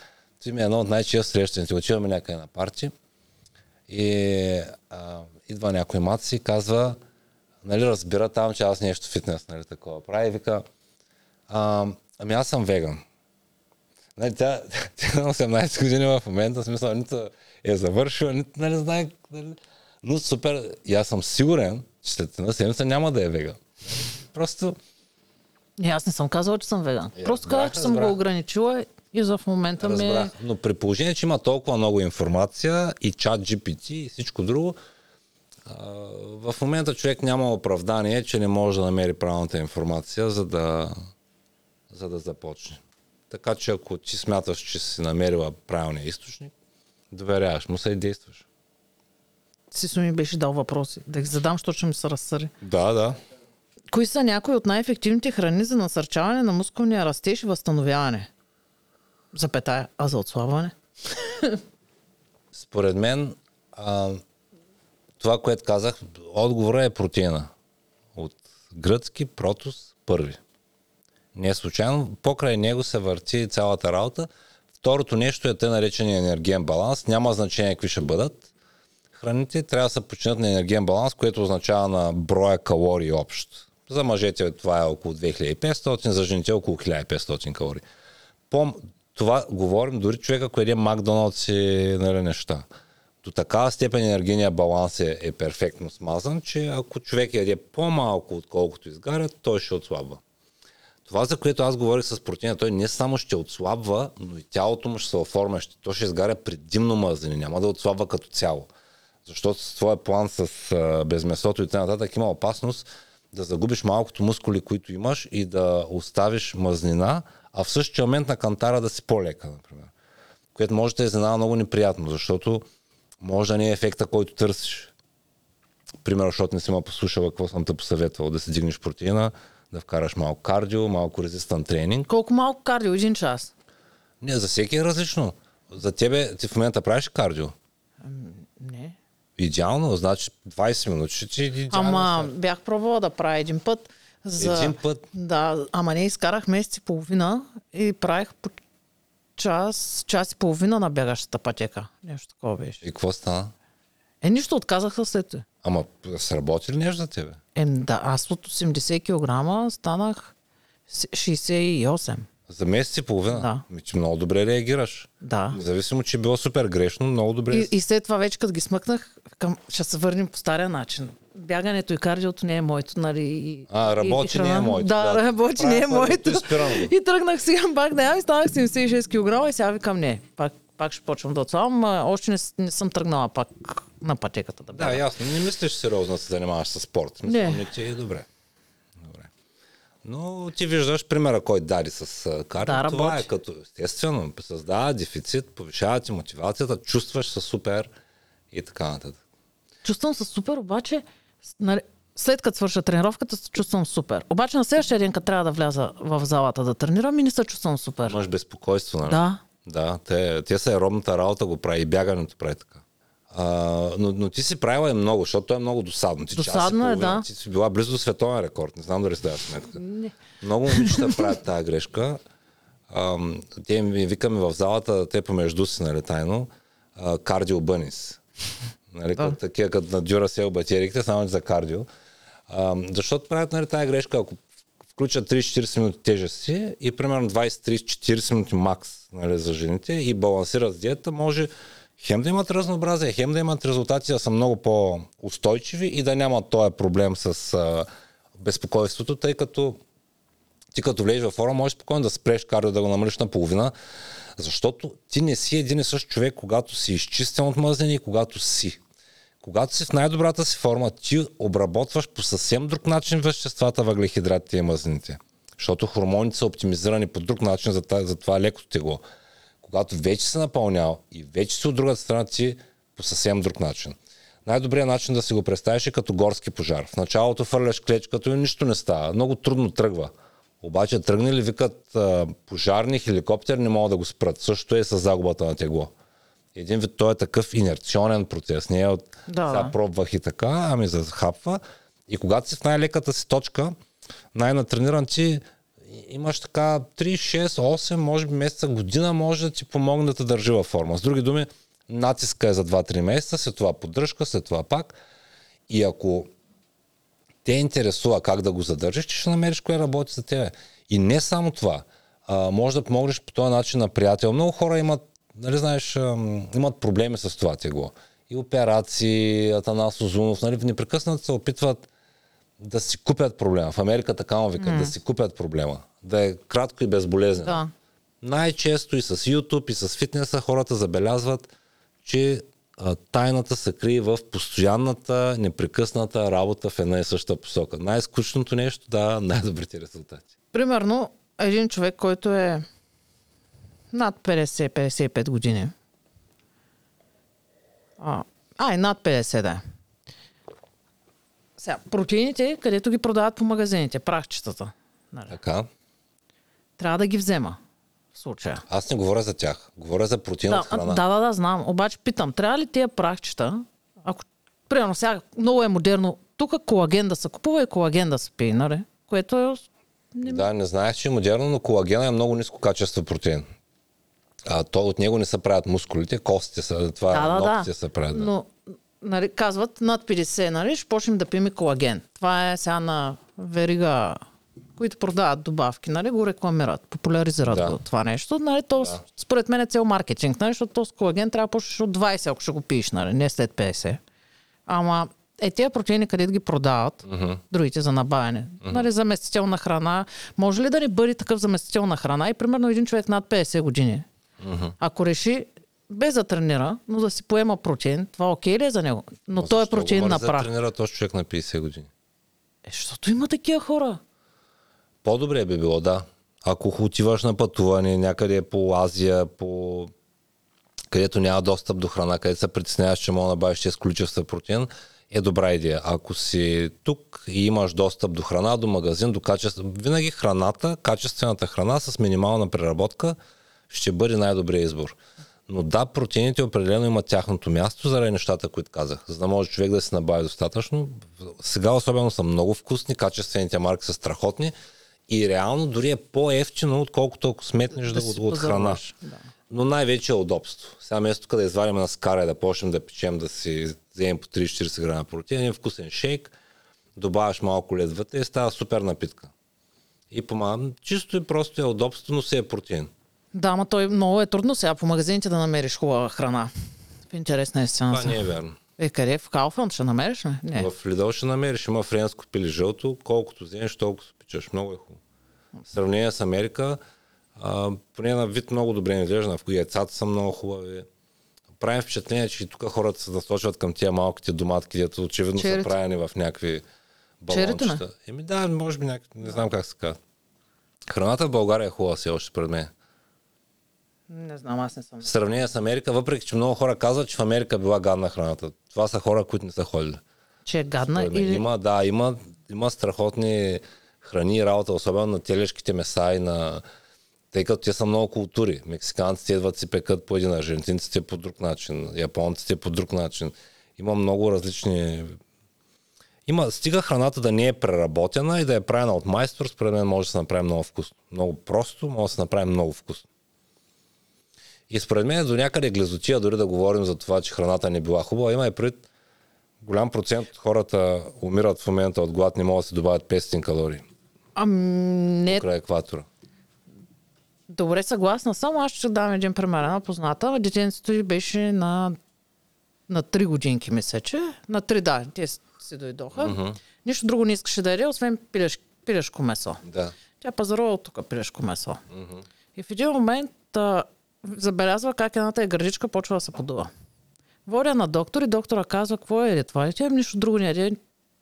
ти ми е едно от най-често срещаните, отиваме някъде на парти и а, идва някой мат и казва, нали, разбира там, че аз нещо фитнес, нали, такова прави, вика, а, ами аз съм веган. Нали, тя, тя на 18 години в момента, смисъл, нито е завършила, нито, нали, знае, нали, но супер, и аз съм сигурен, че след една седмица няма да е веган. Просто, Не, аз не съм казала, че съм веган. Я Просто разбрах, казах, че съм го разбрах. ограничила и за в момента ми е... разбрах. Но при положение, че има толкова много информация и чат GPT и всичко друго, а, в момента човек няма оправдание, че не може да намери правилната информация, за да, за да започне. Така че ако ти смяташ, че си намерила правилния източник, доверяваш му се и действаш. Сисо ми беше дал въпроси. Да ги задам, защото ще ми се разсъри. Да, да. Кои са някои от най-ефективните храни за насърчаване на мускулния растеж и възстановяване? Запетая, а за отслабване? Според мен, а, това, което казах, отговора е протеина. От гръцки протус първи. Не е случайно. Покрай него се върти цялата работа. Второто нещо е те наречения енергиен баланс. Няма значение какви ще бъдат. Храните трябва да се починат на енергиен баланс, което означава на броя калории общо. За мъжете това е около 2500, за жените е около 1500 калории. По това говорим дори човека, който е Макдоналдс и нали, неща. До такава степен енергийния баланс е, е перфектно смазан, че ако човек яде по-малко отколкото изгарят, той ще отслабва. Това, за което аз говорих с протеина, той не само ще отслабва, но и тялото му ще се оформя. То ще изгаря предимно мазнини, няма да отслабва като цяло. Защото с твоя план с а, без месото и т.н. има опасност да загубиш малкото мускули, които имаш и да оставиш мазнина, а в същия момент на кантара да си по-лека, например. Което може да е изненада много неприятно, защото може да не е ефекта, който търсиш. Примерно, защото не си ма послушала какво съм те посъветвал, да си дигнеш протеина, да вкараш малко кардио, малко резистан тренинг. Колко малко кардио? Един час? Не, за всеки е различно. За тебе, ти в момента правиш кардио. Не. Идеално, значи 20 минути ще ти идеално. Ама бях пробвала да правя един път. За... Един път? Да, ама не изкарах месец и половина и правих по час, час и половина на бягащата пътека. Нещо такова беше. И какво стана? Е, нищо отказах се след това. Ама сработи ли нещо за тебе? Е, да, аз от 80 кг станах с- 68. За месец и половина? Да. Ми, че много добре реагираш. Да. Независимо, че е било супер грешно, много добре. И, и след това вече, като ги смъкнах, към, ще се върнем по стария начин. Бягането и кардиото не е моето, нали? А, работи и, и не е моето, Да, да. работи не е Правя първото моето. и тръгнах сега пак да ям и станах 76 кг и сега викам не. Пак, пак ще почвам да отслабвам. Още не, не съм тръгнала пак на пътеката да бягам. Да, ясно. Не мислиш сериозно да се занимаваш с спорт. Мисля, Не. не ти е добре. добре. Но ти виждаш примера, кой дари с а, кардио. Да, Това е работи. като естествено. Създава дефицит, повишава ти мотивацията, чувстваш се супер и така нататък. Чувствам се супер, обаче нали, след като свърша тренировката, се чувствам супер. Обаче на следващия ден, като трябва да вляза в залата да тренирам, и не се чувствам супер. Имаш безпокойство, нали? Да. Да, те, те са аеробната работа го прави и бягането прави така. А, но, но ти си правила и много, защото то е много досадно. Ти Досадно е, да. Ти си била близо до световен рекорд. Не знам дали си даваш сметка. Не. Много момичета правят тази грешка. Ам, те ми викаме в залата, те помежду си, нали, тайно, а, кардио бънис. Нали, като, такива като на Duracell батериките, само за кардио. Ам, защото правят нали, тази грешка, ако включат 30-40 минути тежести и примерно 20-30-40 минути макс нали, за жените и балансират с диета, може хем да имат разнообразие, хем да имат резултати да са много по-устойчиви и да нямат този проблем с а, безпокойството, тъй като ти като влезеш във форма, можеш спокойно да спреш кардио, да го намалиш на половина, защото ти не си един и същ човек, когато си изчистен от мъзнини и когато си. Когато си в най-добрата си форма, ти обработваш по съвсем друг начин веществата, въглехидратите и мъзнините. Защото хормоните са оптимизирани по друг начин за, за това лекото тегло. Когато вече се напълнял и вече си от другата страна ти по съвсем друг начин. Най-добрият начин да си го представиш е като горски пожар. В началото фърляш клечката и нищо не става. Много трудно тръгва. Обаче тръгне ли викат пожарни, хеликоптер, не могат да го спрат. Също е с загубата на тегло. Един вид той е такъв инерционен процес. Не е от Да, сега пробвах и така, ами захапва. И когато си в най-леката си точка, най-натрениран ти, имаш така 3, 6, 8, може би месеца, година може да ти помогне да те държи във форма. С други думи, натиска е за 2-3 месеца, след това поддръжка, след това пак. И ако те интересува как да го задържиш, ти ще намериш кое работи за тебе. И не само това. А, може да помогнеш по този начин на приятел. Много хора имат, нали знаеш, имат проблеми с това тегло. И операции, Атанас Озунов, нали, непрекъснато се опитват да си купят проблема. В Америка така му викат, да си купят проблема. Да е кратко и безболезнено. Да. Най-често и с YouTube, и с фитнеса хората забелязват, че а, тайната се крие в постоянната, непрекъсната работа в една и съща посока. Най-скучното нещо дава най-добрите резултати. Примерно, един човек, който е над 50-55 години. А, а, и над 50, да. Сега, протеините, където ги продават по магазините, прахчетата. Нали? Така. Трябва да ги взема в случая. Аз не говоря за тях. Говоря за протеин от Да, храна. да, да, да, знам. Обаче питам, трябва ли тия прахчета, ако, примерно сега много е модерно, тук колаген да се купува и колаген да се пие, нали? Което е... Да, не знаех, че е модерно, но колагена е много ниско качество протеин. А то от него не се правят мускулите, костите са, това Да, да, ногтите да. се правят. Да. Но, нали, казват над 50, нали, ще почнем да пием колаген. Това е сега на верига, които продават добавки, нали, го рекламират, популяризират Да. го това нещо. Нали, то, да. Според мен е цел маркетинг, нали, защото то с колаген трябва да почнеш от 20, ако ще го пиеш, нали, не след 50. Ама е, тези протеини, където ги продават, mm-hmm. другите за набавяне, mm-hmm. нали, заместителна храна, може ли да не бъде такъв заместителна храна и примерно един човек над 50 години, mm-hmm. ако реши без да тренира, но да си поема протеин, това окей ли е за него? Но той е протеин на прах. тренира този човек на 50 години. Е, защото има такива хора. По-добре би било, да. Ако отиваш на пътуване някъде по Азия, по където няма достъп до храна, където се притесняваш, че мога да набавиш 6 количества протеин, е добра идея. Ако си тук и имаш достъп до храна, до магазин, до качество, винаги храната, качествената храна с минимална преработка ще бъде най-добрият избор. Но да, протеините определено имат тяхното място заради нещата, които казах. За да може човек да се набави достатъчно. Сега особено са много вкусни, качествените марки са страхотни и реално дори е по-ефтино, отколкото ако сметнеш да, Да да си от храна. пазаруваш, да. Но най-вече е удобство. Сега вместо тук да извадим на скара и да почнем да печем, да си вземем по 30-40 грама протеин, един вкусен шейк, добавяш малко лед вътре и става супер напитка. И помага. Чисто и просто е удобство, но се е протеин. Да, ама той много е трудно сега по магазините да намериш хубава храна. В интерес на истината. Това не е вярно. Е, къде? В Кауфланд ще намериш ли? Не. В Лидъл ще намериш, има френско пили жълто, колкото вземеш, толкова спичаш. Много е хубаво. В сравнение с Америка, а, поне на вид много добре изглежда. В яйцата са много хубави. Правим впечатление, че и тук хората се насочват към тия малките доматки, дето очевидно Черите. са правени в някакви балончета. Еми да, може би някакви, не знам как се казва. Храната в България е хубава все още пред мен. Не знам, аз не съм. В сравнение с Америка, въпреки че много хора казват, че в Америка била гадна храната. Това са хора, които не са ходили. Че е гадна Според или... Има, да, има, има страхотни храни и работа, особено на телешките меса и на... Тъй като те са много култури. Мексиканците идват си пекат по един, аржентинците по друг начин, японците по друг начин. Има много различни... Има, стига храната да не е преработена и да е правена от майстор, според мен може да се направи много вкусно. Много просто, може да се направи много вкусно. И според мен до някъде глезотия, дори да говорим за това, че храната не била хубава, има и пред голям процент от хората умират в момента от глад, не могат да се добавят 500 калории Ам, не, край екватора. добре, съгласна съм. Аз ще дам един пример. Една позната. Детенцето й беше на, на 3 годинки, мисля, че. На 3, да. Те си дойдоха. Mm-hmm. Нищо друго не искаше да яде, освен пилеш, пилешко месо. Да. Тя пазарува тук пилешко месо. И в един момент а, забелязва как едната е гърдичка почва да се подува. Водя на доктор и доктора казва, какво е това? И тя нищо друго не яде,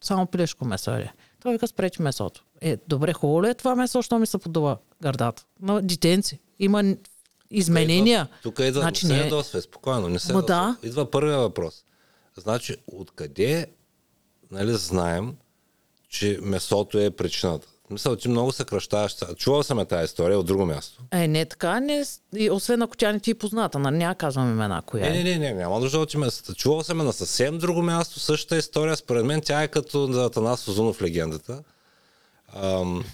само пилешко месо яде. Той вика, спречи месото. Е, добре, хубаво ли е това месо, що ми се подува гърдата? Но детенци, има изменения. Тук идва, Значи не се е- ядосвай, спокойно, не се Ма да. Идва първия въпрос. Значи, откъде нали, знаем, че месото е причината? Мисля, ти много се кръщаваш. Чувал съм я тази история от друго място. Е, не така, не, и, освен ако тя не ти е позната, нали? Няма казвам имена, коя Не, е. не, не, не, няма нужда от места. Чувал съм я на съвсем друго място, същата история. Според мен тя е като за Атанас Озунов легендата. Ам,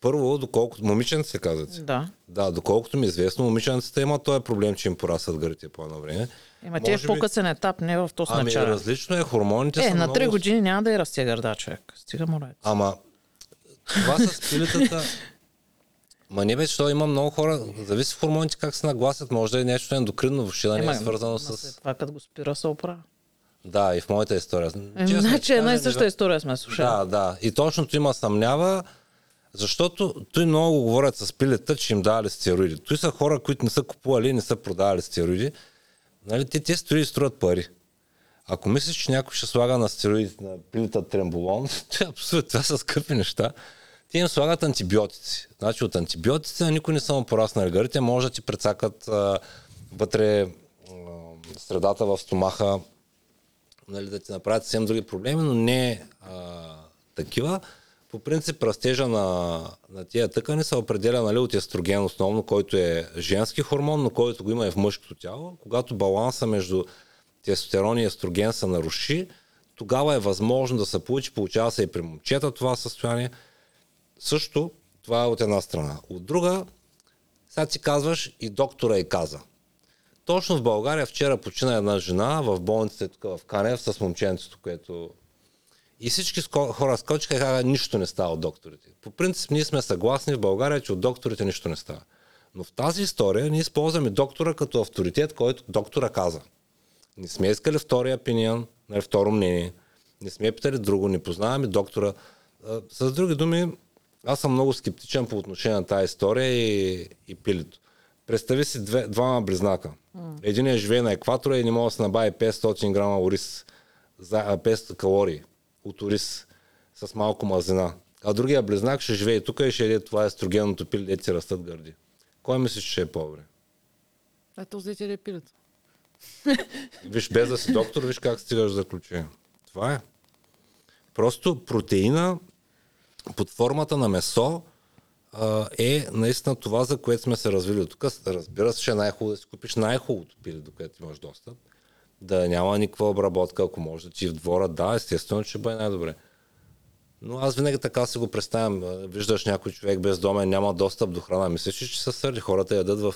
първо, доколкото... Момиченце се казвате. Да. Да, доколкото ми е известно, момиченцата има този проблем, че им порасат гърдите по едно време. Има ти е в би- по-късен етап, не в този Ами начален. различно е, хормоните Е, са на много... 3 години няма да и расте гърда човек. Стига му ред. Ама, това с пилетата... Ма не бе, що има много хора, зависи в хормоните как се нагласят, може да е нещо ендокринно, въобще да не е свързано с... Това като го спира се оправя. Да, и в моята история. Е, Честно значи една и съща история сме слушали. Да, да. И точно той има съмнява, защото той много говорят с пилета, че им давали стероиди. Той са хора, които не са купували и не са продавали стероиди. Нали, те, те стероиди струват пари. Ако мислиш, че някой ще слага на стероиди на пилета тремболон, е абсурд, това са скъпи неща. Те им слагат антибиотици. Значи от антибиотици никой не са му пораснали гърдите, може да ти прецакат а, вътре а, средата в стомаха, нали, да ти направят съвсем други проблеми, но не а, такива. По принцип, растежа на, на тия тъкани се определя нали, от естроген основно, който е женски хормон, но който го има и в мъжкото тяло. Когато баланса между тестостерон и естроген се наруши, тогава е възможно да се получи, получава се и при момчета това състояние. Също това е от една страна. От друга, сега ти казваш и доктора и каза. Точно в България вчера почина една жена в болницата тук в Канев с момченцето, което и всички хора скочиха и казаха, нищо не става от докторите. По принцип ние сме съгласни в България, че от докторите нищо не става. Но в тази история ние използваме доктора като авторитет, който доктора каза. Не сме искали втория опинион, нали, второ мнение. Не сме питали друго, не познаваме доктора. С други думи, аз съм много скептичен по отношение на тази история и, и пилито. Представи си две, двама близнака. Mm. Един живее на екватора и не може да се набави 500 грама ориз, за, 500 калории от ориз с малко мазнина. А другия близнак ще живее тук и ще еде това естрогенното пиле, дете си растат гърди. Кой мислиш, че ще е по-добре? Ето, взете ли пилето? Виж, без да си доктор, виж как стигаш за заключение. Това е. Просто протеина под формата на месо е наистина това, за което сме се развили. Тук разбира се, че е най-хубаво да си купиш най-хубавото пиле, до което имаш достъп. Да няма никаква обработка, ако може да ти в двора, да, естествено, че бъде най-добре. Но аз винаги така си го представям. Виждаш някой човек без дома, няма достъп до храна. Мислиш, че се сърди. Хората ядат в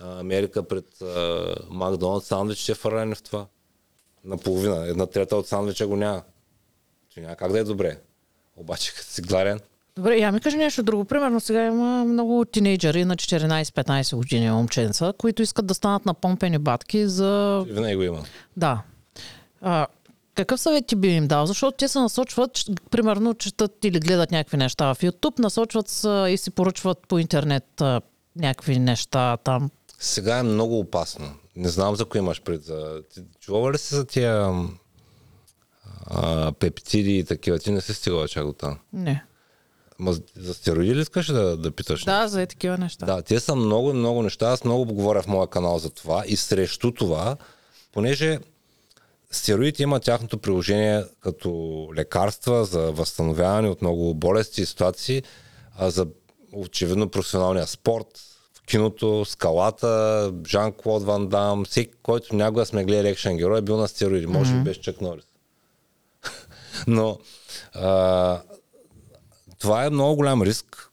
Америка пред Макдоналд сандвичите е фарани в това. Наполовина. Една трета от сандвича го няма. Че няма как да е добре. Обаче като си гладен. Добре, я ми кажи нещо друго. Примерно сега има много тинейджери на 14-15 години момченца, които искат да станат на помпени батки за... Винаги го има. Да. А, какъв съвет ти би им дал? Защото те се насочват, примерно, четат или гледат някакви неща в YouTube, насочват се и си поръчват по интернет а, някакви неща там. Сега е много опасно. Не знам за кой имаш пред. Чувала ли си за тия а, пептиди и такива? Ти не си стигала чак до там. Не. Ма за стероиди ли искаш да, да питаш? Да, за такива неща. Да, те са много, много неща. Аз много говоря в моя канал за това и срещу това, понеже стероидите имат тяхното приложение като лекарства за възстановяване от много болести и ситуации, а за очевидно професионалния спорт, в киното, скалата, Жан-Клод Ван Дам, всеки, който някога сме гледали екшен герой, е бил на стероиди. Може би mm-hmm. без Чак Норис. Но а, това е много голям риск,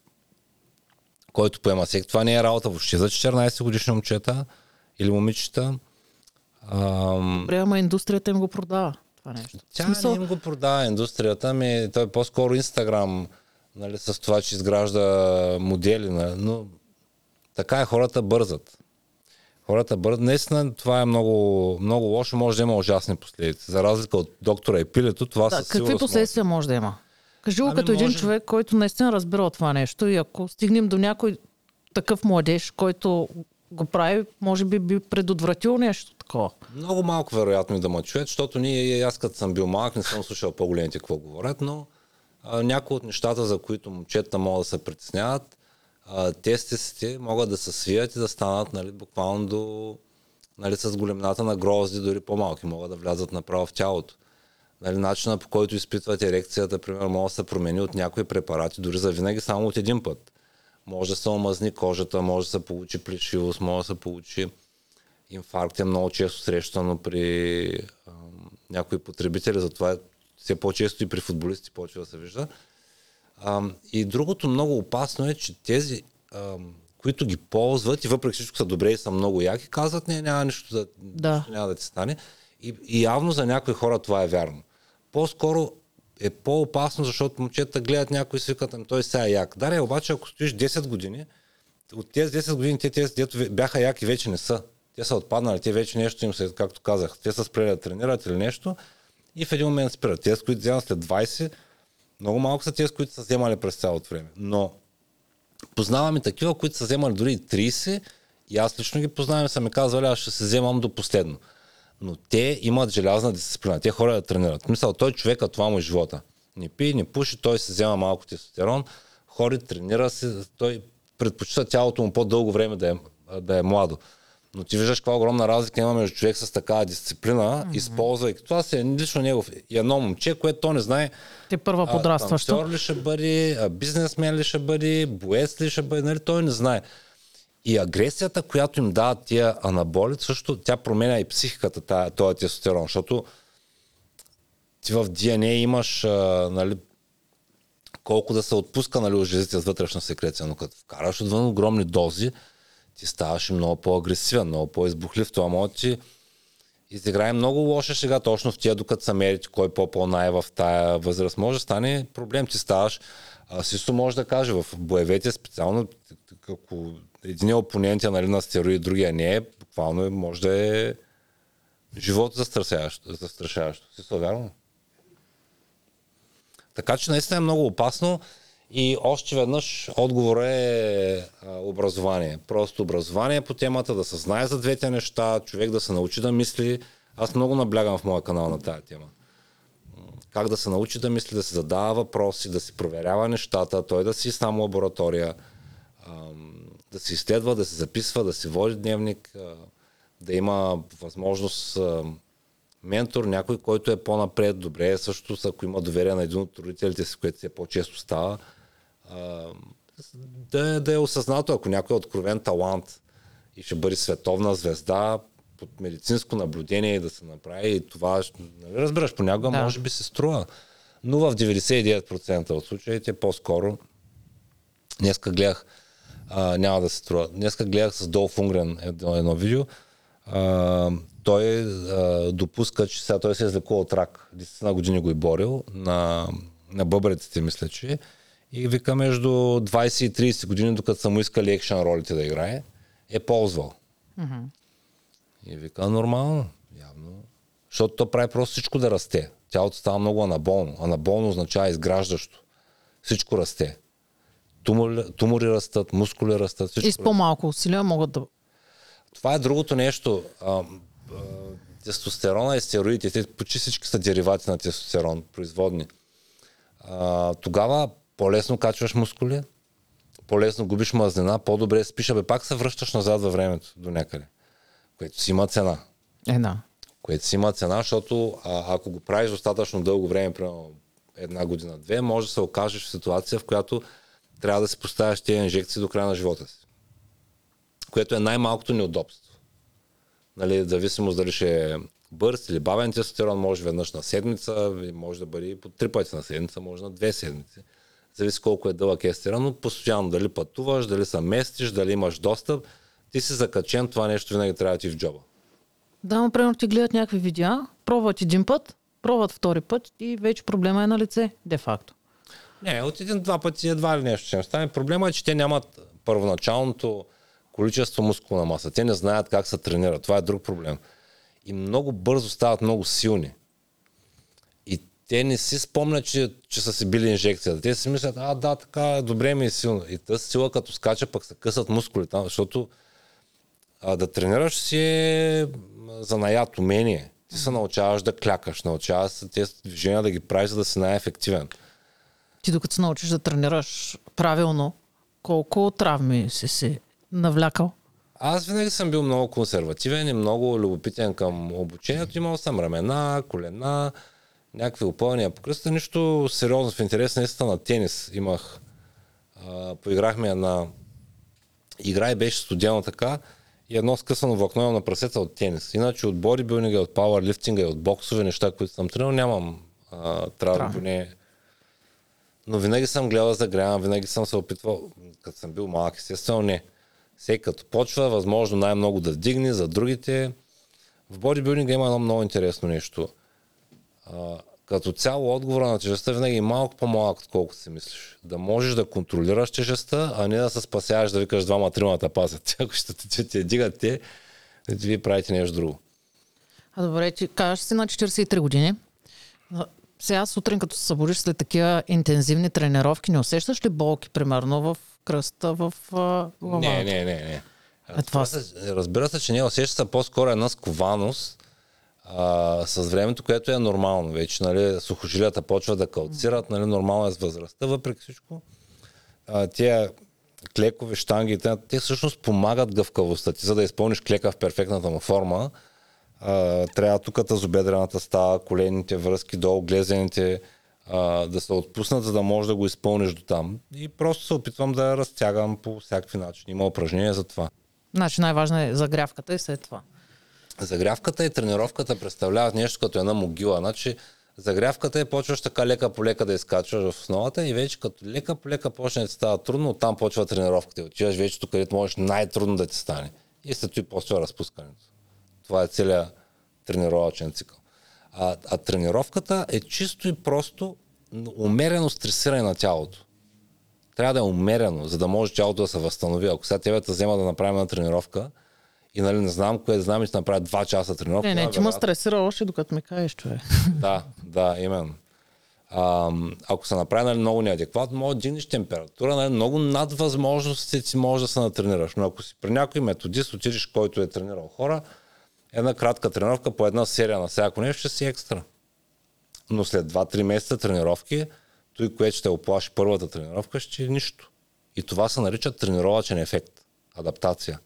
който поема всеки. Това не е работа въобще за 14 годишни момчета или момичета. Ам... Добре, ама индустрията им го продава това нещо. Тя Смисъл... не им го продава индустрията ми. Той е по-скоро Инстаграм нали, с това, че изгражда модели. Нали, но така е, хората бързат. Хората бързат. Наистина това е много, много лошо, може да има ужасни последици. За разлика от доктора и пилето, това да, Какви последствия може да има? Кажи го ами като може... един човек, който наистина разбира от това нещо и ако стигнем до някой такъв младеж, който го прави, може би би предотвратил нещо такова. Много малко вероятно да ме чуят, защото ние, аз като съм бил малък, не съм слушал по-големите какво говорят, но а, някои от нещата, за които момчета могат да се притесняват, тестите могат да се свият и да станат нали, буквално до нали, с големината на грозди, дори по-малки, могат да влязат направо в тялото. Нали, начина по който изпитват ерекцията, примерно, може да се промени от някои препарати, дори за винаги само от един път. Може да се омазни кожата, може да се получи плешивост, може да се получи инфаркт е много често срещано при а, някои потребители, затова все по-често и при футболисти почва да се вижда. А, и другото много опасно е, че тези, а, които ги ползват и въпреки всичко са добре и са много яки, казват, не, няма нищо да, да. Нищо няма да ти стане. И, и явно за някои хора това е вярно. По-скоро е по-опасно, защото момчета гледат някой и свикат, ами той сега е як. Даре, обаче, ако стоиш 10 години, от тези 10 години те, тези, дето бяха яки, вече не са. Те са отпаднали, те вече нещо им се, както казах, те са спрели да тренират или нещо и в един момент спират. Те, с които вземат след 20, много малко са тези, които са вземали през цялото време. Но познаваме такива, които са вземали дори 30 и аз лично ги познавам и са ми казвали, аз ще се вземам до последно но те имат желязна дисциплина. Те хора да тренират. Мисъл, той човека, това му е живота. Не пи, не пуши, той се взема малко тестостерон, Хори, тренира се, той предпочита тялото му по-дълго време да е, да е младо. Но ти виждаш каква огромна разлика има между човек с такава дисциплина, mm-hmm. използвайки това си е лично негов. И едно момче, което то не знае. Ти първа подрастващо. Актьор ли ще бъде, бизнесмен ли ще бъде, боец ли ще бъде, нали? той не знае. И агресията, която им дават тия анаболи, също тя променя и психиката, този тестостерон, защото ти в DNA имаш а, нали, колко да се отпуска нали, от жезите с вътрешна секреция, но като вкараш отвън огромни дози, ти ставаш много по-агресивен, много по-избухлив. Това може ти изиграе много лоша сега точно в тия, докато са мерите кой по-по-най в тая възраст. Може да стане проблем, ти ставаш. А, Сисо може да каже, в боевете специално, ако един опонент е нали, на стероид, другия не е, буквално може да е живото застрашаващо. застрашаващо. Сисо, вярно? Така че наистина е много опасно. И още веднъж отговор е образование. Просто образование по темата, да се знае за двете неща, човек да се научи да мисли. Аз много наблягам в моя канал на тази тема. Как да се научи да мисли, да се задава въпроси, да си проверява нещата, той да си сам лаборатория, да се изследва, да се записва, да си води дневник, да има възможност ментор, някой, който е по-напред, добре е също, ако има доверие на един от родителите си, което се по-често става, да, да е осъзнато, ако някой е откровен талант и ще бъде световна звезда, под медицинско наблюдение и да се направи и това, нали разбираш, понякога да. може би се струва. Но в 99% от случаите по-скоро днеска гледах а, няма да се струва. Днеска гледах с Долф Унгрен едно, едно видео. А, той а, допуска, че сега той се е излекувал от рак. 10 на години го е борил на, на бъбреците, мисля, че. И вика между 20 и 30 години, докато са му искали екшен ролите да играе, е ползвал. Mm-hmm. И вика, нормално, явно. Защото то прави просто всичко да расте. Тялото става много анаболно. Анаболно означава изграждащо. Всичко расте. Тумори, тумори растат, мускули растат. Всичко и с по-малко усилия могат да... Това е другото нещо. А, а, тестостерона и стероидите, почти всички са деривати на тестостерон, производни. А, тогава по-лесно качваш мускули, по-лесно губиш мазнина, по-добре спиш, абе пак се връщаш назад във времето до някъде, което си има цена. Е, да. Което си има цена, защото а, ако го правиш достатъчно дълго време, примерно една година, две, може да се окажеш в ситуация, в която трябва да си поставяш тези инжекции до края на живота си. Което е най-малкото неудобство. Нали, зависимост дали ще е бърз или бавен тестостерон, може веднъж на седмица, може да бъде по три пъти на седмица, може на две седмици зависи колко е дълъг естера, но постоянно дали пътуваш, дали се местиш, дали имаш достъп, ти си закачен, това нещо винаги трябва да ти в джоба. Да, например, ти гледат някакви видеа, пробват един път, пробват втори път и вече проблема е на лице, де-факто. Не, от един-два пъти едва ли нещо ще стане. Проблема е, че те нямат първоначалното количество мускулна маса. Те не знаят как се тренират. Това е друг проблем. И много бързо стават много силни те не си спомнят, че, че са си били инжекцията. Те си мислят, а да, така, добре ми е силно. И тази сила като скача, пък се късат мускулите, защото а, да тренираш си е занаят, умение. Ти се научаваш да клякаш, научаваш се тези движения да ги правиш, за да си най-ефективен. Ти докато се научиш да тренираш правилно, колко травми си си навлякал? Аз винаги съм бил много консервативен и много любопитен към обучението. Имал съм рамена, колена, някакви опълнения по кръста, нищо сериозно в интерес наистина на тенис имах. А, поиграхме една игра и беше студено така и едно скъсано влакно на прасеца от тенис. Иначе от бодибилдинга, от пауърлифтинга и от боксове неща, които съм тренирал, нямам а, трябва поне. Но винаги съм гледал за гряна, винаги съм се опитвал, като съм бил малък, естествено не. Всеки като почва, възможно най-много да вдигне за другите. В бодибилдинга има едно много интересно нещо – а, като цяло отговора на тежестта винаги е малко по-малък, отколкото си мислиш. Да можеш да контролираш тежестта, а не да се спасяваш да викаш двама тримата пазят. Ако ще те, те дигат те, вие правите нещо друго. А добре, ти кажеш си на 43 години. Сега сутрин, като се събудиш след такива интензивни тренировки, не усещаш ли болки, примерно, в кръста, в главата? Не, не, не, не. А, това... Се, разбира се, че не усещаш се по-скоро една скованост, а, с времето, което е нормално. Вече нали, сухожилията почват да калцират, нали, нормално е с възрастта, въпреки всичко. а, тия клекове, штанги, те, всъщност помагат гъвкавостта ти, за да изпълниш клека в перфектната му форма. А, трябва тук тазобедрената става, колените връзки долу, глезените а, да се отпуснат, за да можеш да го изпълниш до там. И просто се опитвам да разтягам по всякакви начини. Има упражнения за това. Значи най-важно е загрявката и след това. Загрявката и тренировката представляват нещо като една могила. Значи, загрявката е почваш така лека по лека да изкачваш в основата и вече като лека по лека почне да ти става трудно, оттам почва тренировката и отиваш вече тук, където можеш най-трудно да ти стане. И след това почва разпускането. Това е целият тренировачен цикъл. А, а тренировката е чисто и просто умерено стресиране на тялото. Трябва да е умерено, за да може тялото да се възстанови. Ако сега тебе те взема да направим една тренировка, и нали не знам кое да знам и ще направя 2 часа тренировка. Не, не, ти ме стресира още докато ми кажеш, човек. Да, да, именно. А, ако се направи нали, много неадекватно, може да дигнеш температура, нали, много над възможностите си може да се натренираш. Но ако си при някой методист отидеш, който е тренирал хора, една кратка тренировка по една серия на всяко нещо ще си екстра. Но след 2-3 месеца тренировки, той, което ще оплаши първата тренировка, ще е нищо. И това се нарича тренировачен ефект, адаптация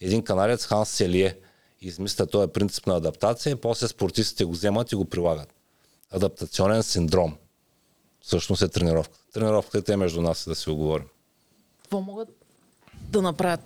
един каналец Ханс Селие измисля този принцип на адаптация и после спортистите го вземат и го прилагат. Адаптационен синдром. Всъщност е тренировка. Тренировката е между нас, да си оговорим. Какво могат да направят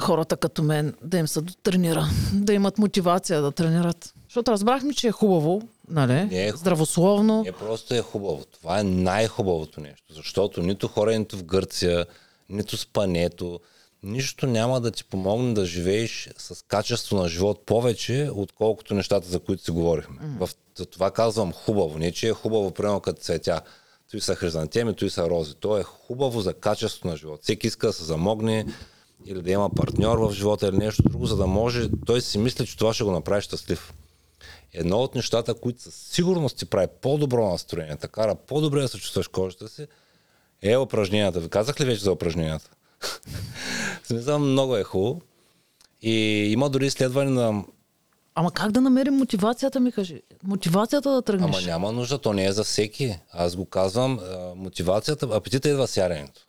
хората като мен, да им се тренира, да имат мотивация да тренират? Защото разбрахме, че е хубаво, нали? Не е хубаво. Здравословно. Не просто е хубаво. Това е най-хубавото нещо. Защото нито хора, нито в Гърция, нито спането, нищо няма да ти помогне да живееш с качество на живот повече, отколкото нещата, за които си говорихме. Mm. В това казвам хубаво. Не, че е хубаво, примерно като цветя. Той са хризантеми, той са рози. То е хубаво за качество на живот. Всеки иска да се замогне или да има партньор в живота или нещо друго, за да може той си мисли, че това ще го направи щастлив. Едно от нещата, които със сигурност ти прави по-добро настроение, така по-добре да се чувстваш кожата си, е упражненията. Ви казах ли вече за упражненията? Смисъл много е хубаво. И има дори изследване на... Ама как да намерим мотивацията, ми кажи? Мотивацията да тръгнеш? Ама няма нужда, то не е за всеки. Аз го казвам, мотивацията, апетита идва с яденето.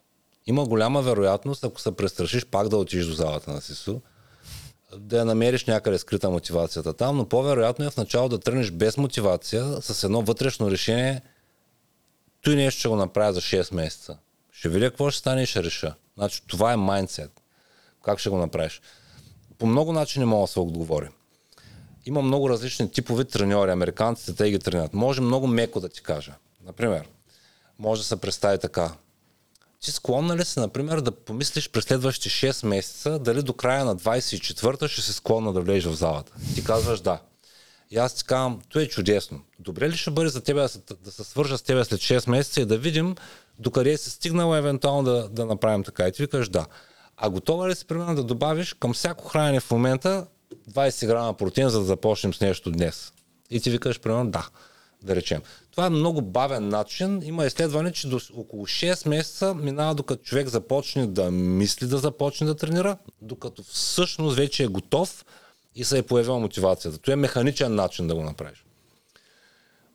Има голяма вероятност, ако се престрашиш пак да отидеш до залата на СИСУ, да я намериш някъде скрита мотивацията там, но по-вероятно е в начало да тръгнеш без мотивация, с едно вътрешно решение, той нещо ще го направя за 6 месеца. Ще видя какво ще стане и ще реша. Значи това е майндсет. Как ще го направиш? По много начини мога да се отговори. Има много различни типове треньори. Американците те ги тренят. Може много меко да ти кажа. Например, може да се представи така. Ти склонна ли си, например, да помислиш през следващите 6 месеца, дали до края на 24-та ще си склонна да влезеш в залата? Ти казваш да. И аз ти казвам, това е чудесно. Добре ли ще бъде за тебе да се, да се свържа с тебе след 6 месеца и да видим докъде си стигнал евентуално да, да направим така. И ти викаш да. А готова ли си, примерно, да добавиш към всяко хранене в момента 20 грама протеин, за да започнем с нещо днес? И ти викаш, примерно, да, да речем. Това е много бавен начин. Има изследване, че до около 6 месеца минава докато човек започне да мисли да започне да тренира, докато всъщност вече е готов и се е появила мотивацията. Това е механичен начин да го направиш.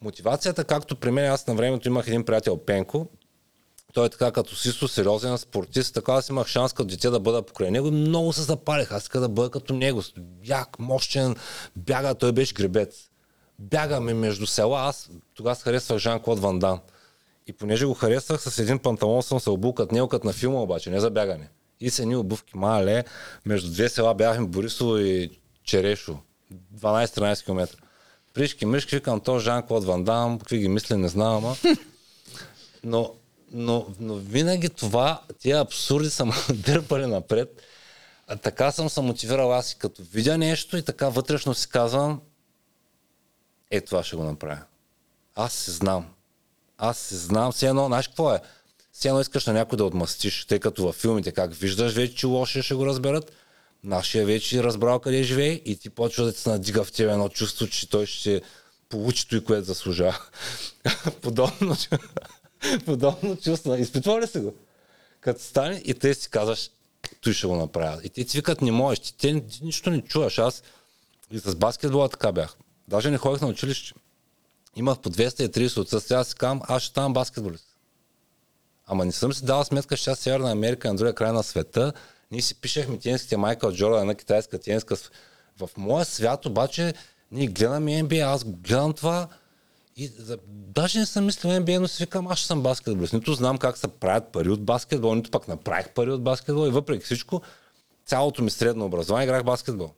Мотивацията, както при мен, аз на времето имах един приятел Пенко, той е така като систо сериозен спортист, така аз имах шанс като дете да бъда покрай него и много се запалих. Аз иска да бъда като него. Як, мощен, бяга, той беше гребец. Бягаме между села, аз тогава харесвах Жан-Клод Ван Дан. И понеже го харесвах, с един панталон съм се обул като него, като на филма обаче, не за бягане. И се ни обувки, мале, между две села бяхме Борисово и Черешо. 12-13 км. Пришки, мишки, викам, то Жан-Клод Ван Дам, какви ги мисли, не знам, ама. Но но, но винаги това, тия абсурди са дърпали напред. А така съм се мотивирал аз и като видя нещо и така вътрешно си казвам, е това ще го направя. Аз се знам. Аз се знам. Все едно, знаеш какво е? Все едно искаш на някой да отмъстиш, тъй като във филмите как виждаш вече, че лошия ще го разберат. Нашия вече разбрал къде живее и ти почва да се надига в тебе едно чувство, че той ще получи той, което заслужава. Подобно, подобно чувство. Изпитва ли се го? Като стане и те си казваш, той ще го направя. И те ти викат, не можеш, ти, те, нищо не чуваш. Аз и с баскетбола така бях. Даже не ходих на училище. Имах по 230 отсъствия, аз си казвам, аз ще ставам баскетболист. Ама не съм си дал сметка, че аз Северна Америка на другия край на света. Ние си пишехме тенските Майкъл Джордан, една китайска тенска. В моя свят обаче ние гледаме NBA, аз гледам това и за, даже не съм мислил NBA, но си викам, аз ще съм баскетболист. Нито знам как се правят пари от баскетбол, нито пък направих пари от баскетбол и въпреки всичко, цялото ми средно образование играх баскетбол.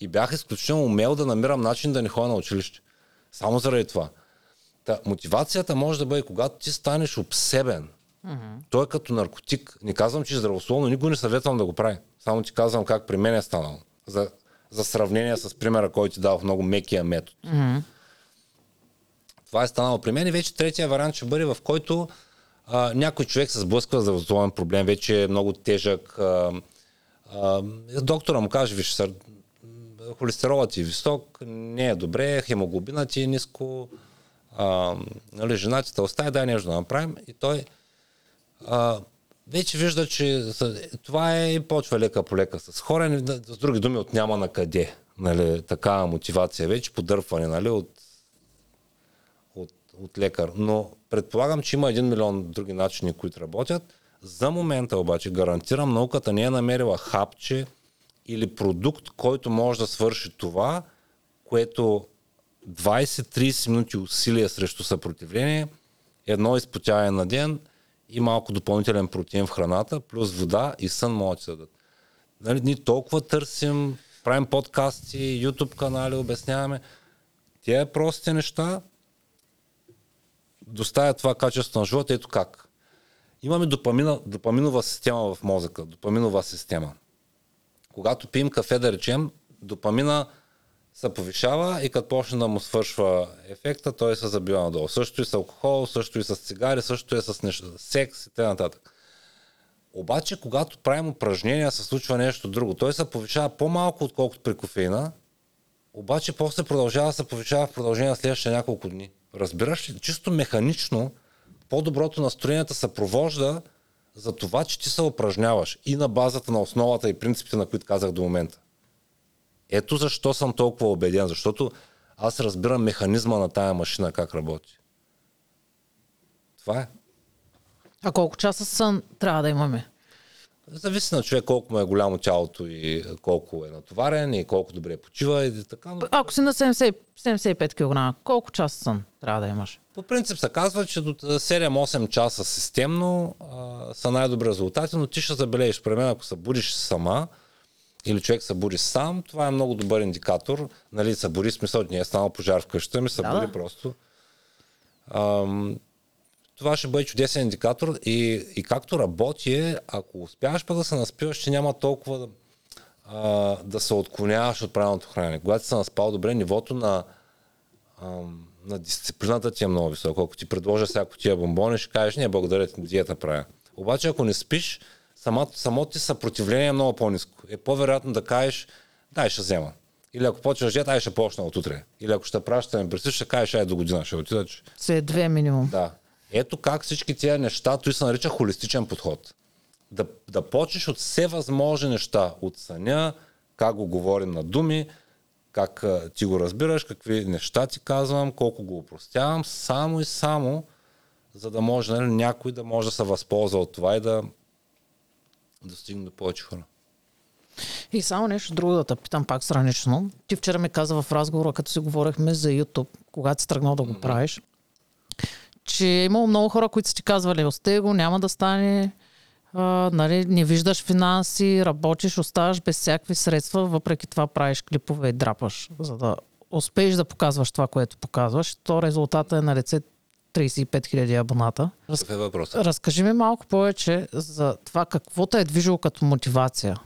И бях изключително умел да намирам начин да не ходя на училище. Само заради това. Та, мотивацията може да бъде, когато ти станеш обсебен. Mm-hmm. Той е като наркотик. Не казвам, че здравословно, никой не съветвам да го прави. Само ти казвам как при мен е станало. За, за сравнение с примера, който ти дал в много мекия метод. Mm-hmm. Това е станало при мен и вече третия вариант ще бъде, в който а, някой човек се сблъсква за здравословен проблем, вече е много тежък. А, а, доктора му каже, виж, холестеролът ти е висок, не е добре, хемоглобина ти е ниско, а, нали, жена ти те остави, дай нещо да направим. И той а, вече вижда, че това е и почва лека по лека с хора, с други думи от няма на къде. Нали, такава мотивация вече, подърпване нали, от, от, лекар. Но предполагам, че има един милион други начини, които работят. За момента обаче гарантирам, науката не е намерила хапче или продукт, който може да свърши това, което 20-30 минути усилия срещу съпротивление, едно изпотяване на ден и малко допълнителен протеин в храната, плюс вода и сън могат да дадат. Нали, ние толкова търсим, правим подкасти, YouTube канали, обясняваме. Тия простите неща доставят това качество на живота. Ето как. Имаме допамина, допаминова система в мозъка. Допаминова система. Когато пием кафе, да речем, допамина се повишава и като почне да му свършва ефекта, той се забива надолу. Също и с алкохол, също и с цигари, също и с неща, секс и т.н. Обаче, когато правим упражнения, се случва нещо друго. Той се повишава по-малко, отколкото при кофеина, обаче после продължава да се повишава в продължение на следващите няколко дни. Разбираш ли? Чисто механично по-доброто настроението се провожда за това, че ти се упражняваш и на базата на основата и принципите, на които казах до момента. Ето защо съм толкова убеден, защото аз разбирам механизма на тая машина как работи. Това е. А колко часа сън трябва да имаме? Зависи на човек колко му е голямо тялото и колко е натоварен и колко добре почива и така. Ако си на 70, 75 кг, колко часа сън трябва да имаш? По принцип се казва, че до 7-8 часа системно а, са най-добри резултати, но ти ще забележиш. При мен, ако се будиш сама, или човек се буди сам, това е много добър индикатор. Нали, се буди смисъл, не е станал пожар в къщата ми, се да, просто. Ам, това ще бъде чудесен индикатор и, и както работи, ако успяваш пък да се наспиваш, че няма толкова а, да се отклоняваш от правилното хранене. Когато си се наспал добре, нивото на, а, на дисциплината ти е много високо. Ако ти предложа всяко тия бомбони, ще кажеш, не, благодаря ти, диета правя. Обаче ако не спиш, самото, самото ти съпротивление е много по-низко. Е по-вероятно да кажеш, дай ще взема. Или ако почваш диета, ай ще почна от утре. Или ако ще пращаме през ще кажеш, ай до година ще отида. Че... Се е две минимум. Да. Ето как всички тези неща, той се нарича холистичен подход. Да, да почнеш от все възможни неща. От съня, как го говорим на думи, как а, ти го разбираш, какви неща ти казвам, колко го упростявам, само и само, за да може нали, някой да може да се възползва от това и да да стигне до повече хора. И само нещо друго да те питам пак странично. Ти вчера ми каза в разговора, като си говорихме за YouTube, когато си тръгнал да го правиш, че е имало много хора, които са ти казвали, остай го, няма да стане, а, нали, не виждаш финанси, работиш, оставаш без всякакви средства, въпреки това правиш клипове и драпаш, за да успееш да показваш това, което показваш, то резултата е на лице 35 хиляди абоната. Раз... Какъв е? Разкажи ми малко повече за това какво те е движило като мотивация.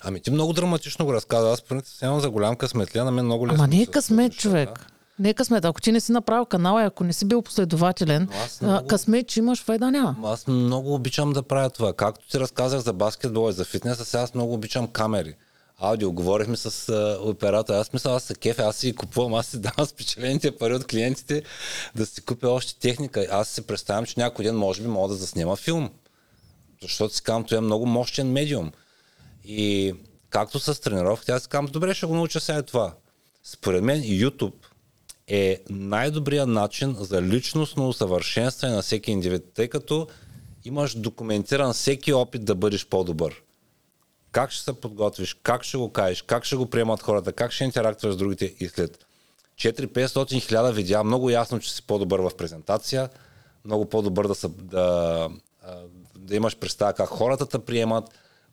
Ами ти много драматично го разказа. Аз поне се за голям късмет. На мен много лесно. Ама не е късмет, човек. Да? Не е късмет. Ако ти не си направил канала и ако не си бил последователен, много... късмет, че имаш файда няма. Аз много обичам да правя това. Както ти разказах за баскетбол и за фитнеса, сега аз много обичам камери аудио, говорихме с а, оператора. Аз мисля, аз се кефе, аз си купувам, аз си давам спечелените пари от клиентите да си купя още техника. Аз се представям, че някой ден може би мога да заснема филм. Защото си казвам, това е много мощен медиум. И както с тренировките, аз си казвам, добре, ще го науча сега това. Според мен YouTube е най-добрият начин за личностно усъвършенстване на всеки индивид, тъй като имаш документиран всеки опит да бъдеш по-добър. Как ще се подготвиш, как ще го кажеш, как ще го приемат хората, как ще интерактуваш с другите и след 4-500 хиляда видеа, много ясно, че си по-добър в презентация, много по-добър да, са, да, да имаш представа как хората те приемат,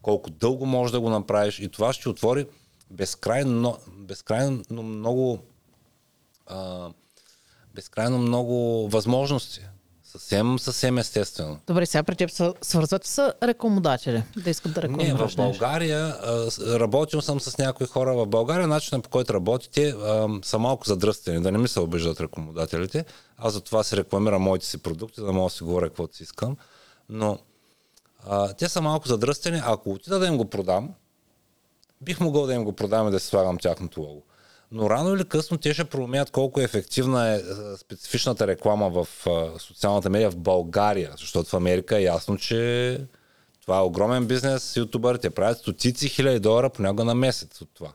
колко дълго можеш да го направиш и това ще отвори безкрайно, безкрайно много а, безкрайно много възможности. Съвсем, съвсем естествено. Добре, сега при теб са, свързват с рекомодатели, да искат да рекомендираш Не, в България работил съм с някои хора в България, начинът по който работите са малко задръстени, да не ми се обиждат рекомодателите. Аз за това си рекламирам моите си продукти, да мога да си говоря каквото си искам. Но а, те са малко задръстени. Ако отида да им го продам, бих могъл да им го продам и да си слагам тяхното лого. Но рано или късно те ще проумеят колко е ефективна е специфичната реклама в социалната медия в България, защото в Америка е ясно, че това е огромен бизнес, ютубърите правят стотици хиляди долара понякога на месец от това.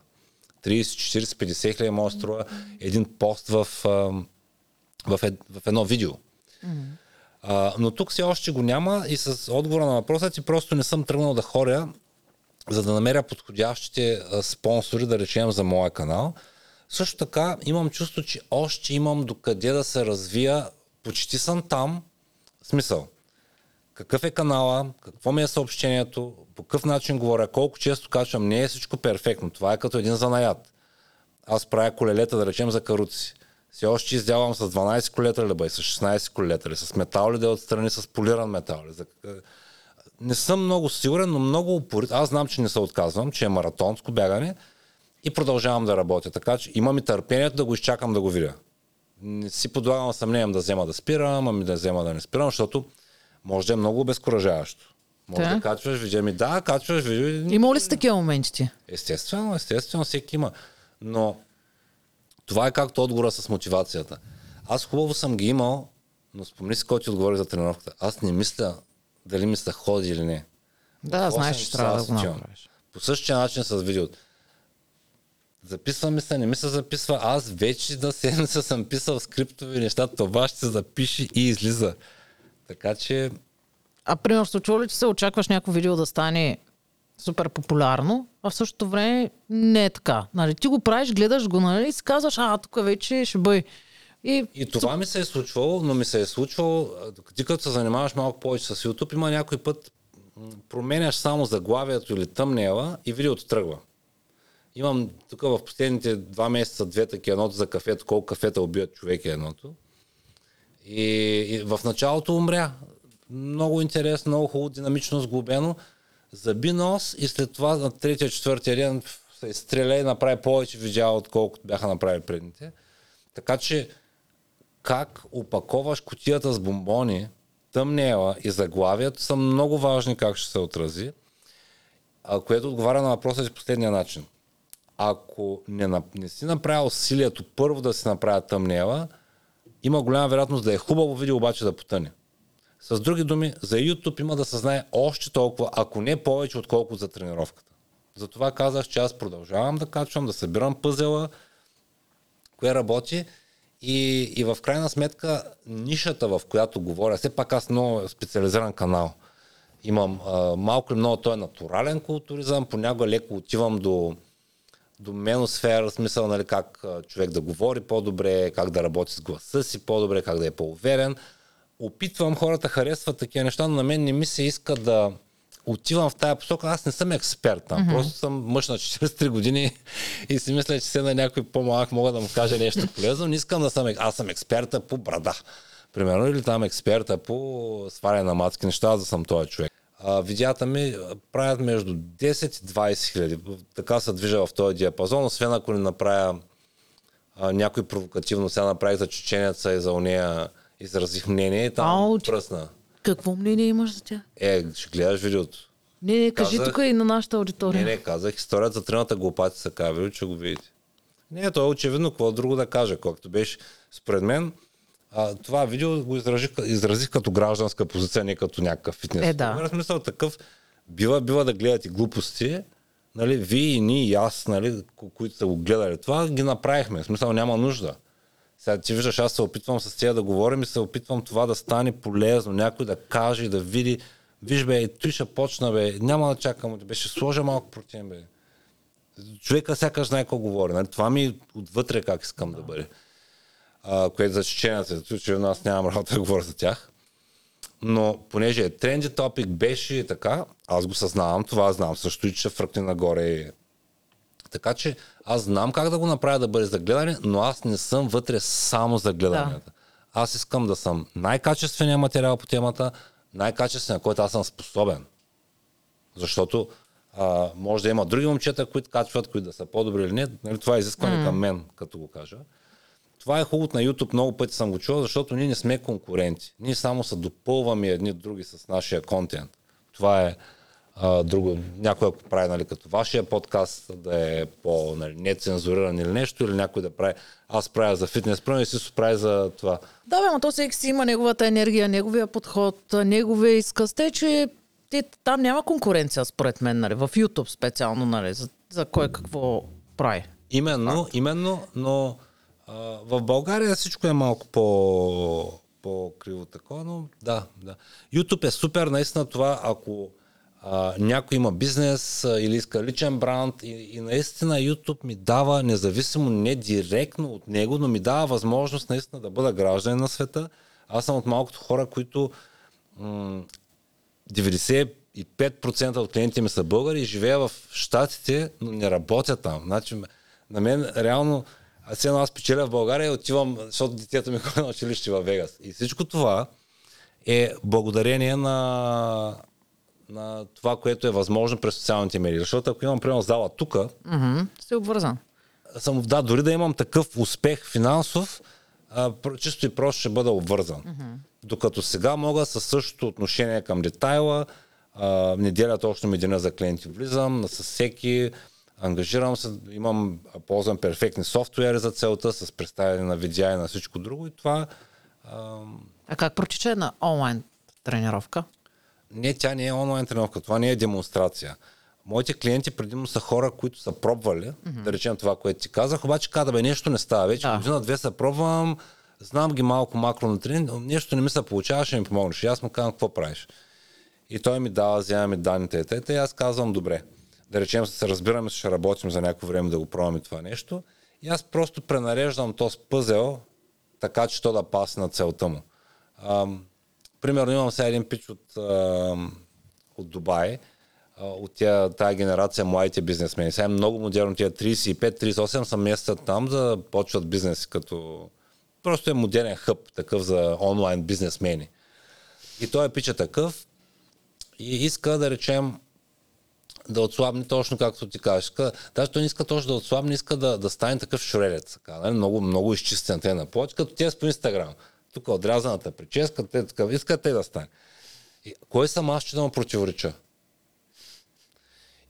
30, 40, 50 хиляди може струва един пост в, в, ед, в едно видео. А, но тук все още го няма и с отговора на въпроса ти просто не съм тръгнал да хоря, за да намеря подходящите спонсори, да речем за моя канал. Също така имам чувство, че още имам докъде да се развия. Почти съм там. Смисъл. Какъв е канала, какво ми е съобщението, по какъв начин говоря, колко често качвам, не е всичко перфектно. Това е като един занаят. Аз правя колелета, да речем, за каруци. Все още издявам с 12 колета ли бъй, с 16 колета ли, с метал ли да е отстрани, с полиран метал ли. Не съм много сигурен, но много упорит. Аз знам, че не се отказвам, че е маратонско бягане и продължавам да работя. Така че имам и търпението да го изчакам да го видя. Не си подлагам съмнение да взема да спирам, ами да взема да не спирам, защото може да е много обезкуражаващо. Може да, да качваш видео. Ми да, качваш видео. Има ли с такива моменти ти? Естествено, естествено, всеки има. Но това е както отговора с мотивацията. Аз хубаво съм ги имал, но спомни си, който ти отговори за тренировката. Аз не мисля дали ми се ходи или не. Да, знаеш, че трябва да го направиш. По същия начин с видеото. Записва ми се, не ми се записва. Аз вече да седмица съм писал скриптови неща, това ще се запише и излиза. Така че... А примерно, случва ли, че се очакваш някакво видео да стане супер популярно, а в същото време не е така. Нали, ти го правиш, гледаш го, нали, и си казваш, а, тук вече ще бъде. И... и това ми се е случвало, но ми се е случвало, ти като се занимаваш малко повече с YouTube, има някой път променяш само заглавието или тъмнела и видеото тръгва. Имам тук в последните два месеца две такива, едното за кафето, колко кафета убият човек е едното. И, и в началото умря. Много интересно, много хубаво, динамично сглобено. Заби нос и след това на третия, четвъртия ден се изстреля и направи повече видеа, отколкото бяха направили предните. Така че как опаковаш котията с бомбони, тъмнела и заглавието са много важни как ще се отрази, което отговаря на въпроса си последния начин – ако не, не си направил усилието първо да се направя тъмнела, има голяма вероятност да е хубаво видео, обаче да потъне. С други думи, за YouTube има да се знае още толкова, ако не повече, отколкото за тренировката. Затова казах, че аз продължавам да качвам, да събирам пъзела, кое работи и, и в крайна сметка нишата, в която говоря, все пак аз много специализиран канал. Имам а, малко или много, той е натурален културизъм, понякога леко отивам до до меносфера, смисъл, нали, как човек да говори по-добре, как да работи с гласа си по-добре, как да е по-уверен. Опитвам, хората харесват такива неща, но на мен не ми се иска да отивам в тая посока. Аз не съм експерт там. Mm-hmm. Просто съм мъж на 43 години и си мисля, че се на някой по-малък мога да му кажа нещо полезно. Не искам да съм... Аз съм експерта по брада. Примерно, или там експерта по сваляне на мацки неща, да съм този човек а, ми правят между 10 и 20 хиляди. Така се движа в този диапазон, освен ако не направя а, някой провокативно. Сега направих за чеченеца и за уния изразих мнение и там Ау, пръсна. Какво мнение имаш за тях? Е, ще гледаш видеото. Не, не, кажи казах, тук и на нашата аудитория. Не, не, казах историята за трината глупаци са казали, че го видите. Не, то е очевидно, какво друго да кажа, колкото беше според мен а, това видео го изразих, изразих като гражданска позиция, не като някакъв фитнес. Е, да. В смисъл такъв, бива, бива да гледате глупости, нали, вие и ние и аз, нали, които са го гледали това, ги направихме. В смисъл няма нужда. Сега ти виждаш, аз се опитвам с тя да говорим и се опитвам това да стане полезно. Някой да каже да види. Виж бе, той ще почна бе, няма да чакам, бе, ще сложа малко протеин бе. Човека сякаш знае какво говори. Нали? Това ми отвътре как искам да бъде. А, което за чеченята, че аз нямам работа да говоря за тях. Но понеже тренди топик беше така, аз го съзнавам, това знам също и че ще фръкне нагоре. Така че аз знам как да го направя да бъде за гледане, но аз не съм вътре само за гледанията. Да. Аз искам да съм най-качествения материал по темата, най-качествения, който аз съм способен. Защото а, може да има други момчета, които качват, които да са по-добри или не. Нали, това е изискване mm. към мен, като го кажа. Това е хубавото на YouTube, много пъти съм го чувал, защото ние не сме конкуренти. Ние само се допълваме едни други с нашия контент. Това е а, друго. Някой ако прави нали, като вашия подкаст да е по нали, нецензуриран или нещо, или някой да прави, аз правя за фитнес, правя и си прави за това. Да, бе, но то всеки си има неговата енергия, неговия подход, неговия изказ. Те, че те, там няма конкуренция, според мен, нали, в YouTube специално, нали, за, за кой какво прави. Именно, а? именно, но в България всичко е малко по, по-криво такова, но да, да. YouTube е супер, наистина това, ако а, някой има бизнес а, или иска личен бранд и, и наистина YouTube ми дава, независимо, не директно от него, но ми дава възможност наистина да бъда гражданин на света. Аз съм от малкото хора, които м- 95% от клиентите ми са българи и живея в Штатите, но не работя там. Значи, на мен реално, аз едно аз печеля в България и отивам, защото детето ми ходи на училище в Вегас. И всичко това е благодарение на, на това, което е възможно през социалните медии. Защото ако имам, примерно, зала тук, mm-hmm. си обвързан. Съм, да, дори да имам такъв успех финансов, а, чисто и просто ще бъда обвързан. Mm-hmm. Докато сега мога със същото отношение към детайла, а, неделя точно ми деня за клиенти влизам, с всеки, ангажирам се, имам, ползвам перфектни софтуери за целта, с представяне на видеа и на всичко друго и това... А, а как протича една онлайн тренировка? Не, тя не е онлайн тренировка, това не е демонстрация. Моите клиенти предимно са хора, които са пробвали, mm-hmm. да речем това, което ти казах, обаче каза, бе, нещо не става. Вече да. година-две се пробвам, знам ги малко макро на тренинг, но нещо не ми се получава, ще ми помогнеш. И аз му казвам, какво правиш? И той ми дава, взема ми данните, и аз казвам, добре. Да речем, се разбираме, ще работим за някакво време да го пробваме това нещо. И аз просто пренареждам този пъзел, така че то да пасне на целта му. Ам, примерно имам сега един пич от, ам, от Дубай, от тя, тая генерация младите бизнесмени. Сега е много модерно, тия 35-38 са местят там, да почват бизнес като Просто е модерен хъб, такъв за онлайн бизнесмени. И той е пича такъв и иска да речем да отслабне точно както ти кажеш. Даже той не иска точно да отслабне, иска да, да стане такъв шредец. Така, нали? много, много изчистен те на плочи, като те по Инстаграм. Тук отрязаната прическа, те така, искат те да стане. И, кой съм аз, че да му противореча?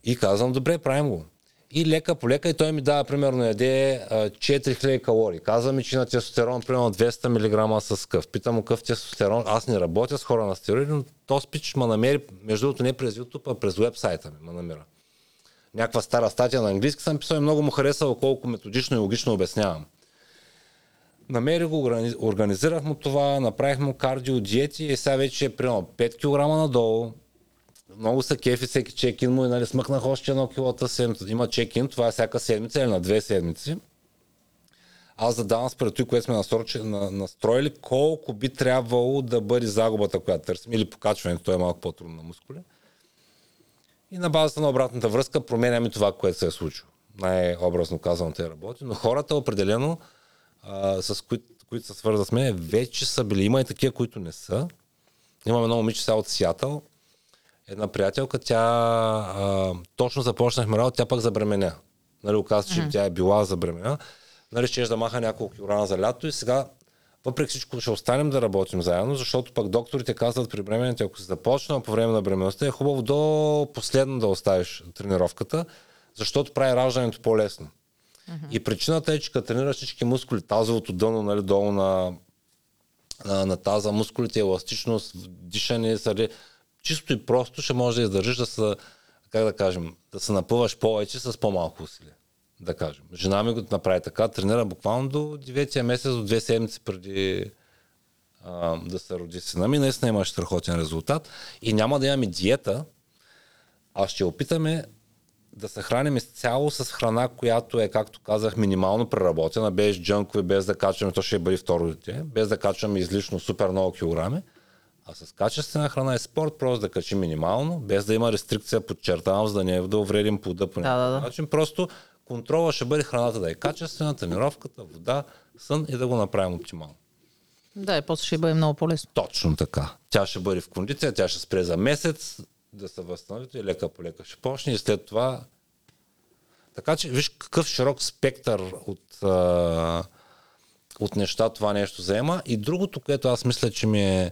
И казвам, добре, правим го. И лека по лека и той ми дава, примерно, яде 4000 калории. Казва ми, че на тестостерон, примерно 200 мг с къв. Питам му къв тестостерон. Аз не работя с хора на стероиди, но то спич ме намери, между другото не през YouTube, а през вебсайта ми ме намира. Някаква стара статия на английски съм писал и много му харесало колко методично и логично обяснявам. Намери го, организирах му това, направих му кардио, диети и сега вече е примерно 5 кг надолу, много са кефи всеки чекин му и нали, смъкнах още едно килота седмица. Има чекин, това е всяка седмица или на две седмици. Аз задавам според това, което сме настроили, колко би трябвало да бъде загубата, която търсим, или покачването, то е малко по-трудно на мускули. И на базата на обратната връзка променяме това, което се е случило. Най-образно казвам, те работи, но хората определено, а, с които, които се свързват с мен, вече са били. Има и такива, които не са. Имаме едно момиче сега от Сиатъл, една приятелка, тя а, точно започнахме работа, тя пък забременя. Нали, оказа, че mm-hmm. тя е била забременя. Нали, ще да маха няколко килограма за лято и сега въпреки всичко ще останем да работим заедно, защото пък докторите казват при бременните, ако се започна по време на бременността, е хубаво до последно да оставиш тренировката, защото прави раждането по-лесно. Mm-hmm. И причината е, че като тренираш всички мускули, тазовото дъно, нали, долу на, на, на таза, мускулите, еластичност, дишане, сари, чисто и просто ще може да издържиш да се, как да кажем, да се напъваш повече с по-малко усилие. да кажем. Жена ми го направи така, тренира буквално до 9 месец, до 2 седмици преди а, да се роди сина ми. Наистина имаш страхотен резултат. И няма да имаме диета, а ще опитаме да се храним изцяло с храна, която е, както казах, минимално преработена, без джънкове, без да качваме, то ще бъде второ дете, без да качваме излишно супер много килограми, а с качествена храна и спорт, просто да качим минимално, без да има рестрикция, подчертавам, за да не е да увредим плода по Да, да, да. начин. Просто контрола ще бъде храната да е качествена, тренировката, вода, сън и да го направим оптимално. Да, и после ще бъде много по-лесно. Точно така. Тя ще бъде в кондиция, тя ще спре за месец, да се възстанови и лека по лека ще почне и след това... Така че виж какъв широк спектър от, а, от неща това нещо заема. И другото, което аз мисля, че ми е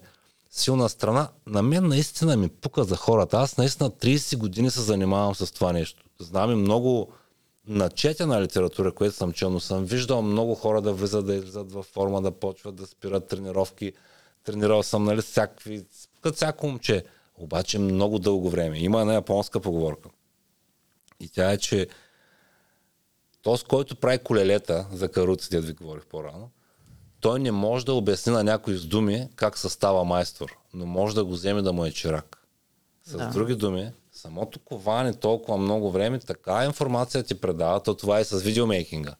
силна страна, на мен наистина ми пука за хората. Аз наистина 30 години се занимавам с това нещо. Знам и много начетена литература, което съм чел, но съм виждал много хора да влизат, да излизат във форма, да почват да спират тренировки. Тренирал съм, нали, всякакви, като всяко момче. Обаче много дълго време. Има една японска поговорка. И тя е, че този, който прави колелета за каруците, да ви говорих по-рано, той не може да обясни на някой с думи как се става майстор, но може да го вземе да му е чирак. С Да. други думи, самото коване толкова много време, така информация ти предава, то това е с видеомейкинга.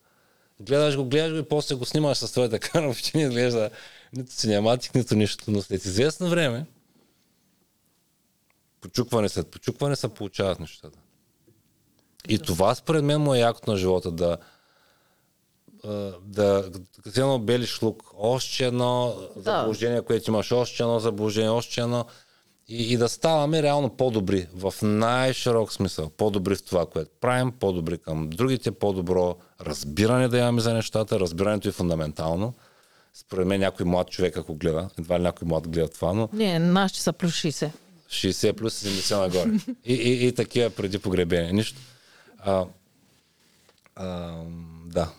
Гледаш го, гледаш го и после го снимаш с твоята камера, въобще не изглежда нито синематик, нито нищо. Но след известно време, почукване след почукване се получават нещата. И това според мен му е якото на живота, да да, като едно белиш лук, още едно Да. заблуждение, което имаш, още едно заблуждение, още едно. И, и да ставаме реално по-добри, в най-широк смисъл. По-добри в това, което правим, по-добри към другите, по-добро разбиране да имаме за нещата. Разбирането е фундаментално. Според мен някой млад човек, ако гледа, едва ли някой млад гледа това, но Не, нашите са плюс 60. 60 плюс 70 нагоре. И, и, и такива преди погребение. Нищо. А, а, да.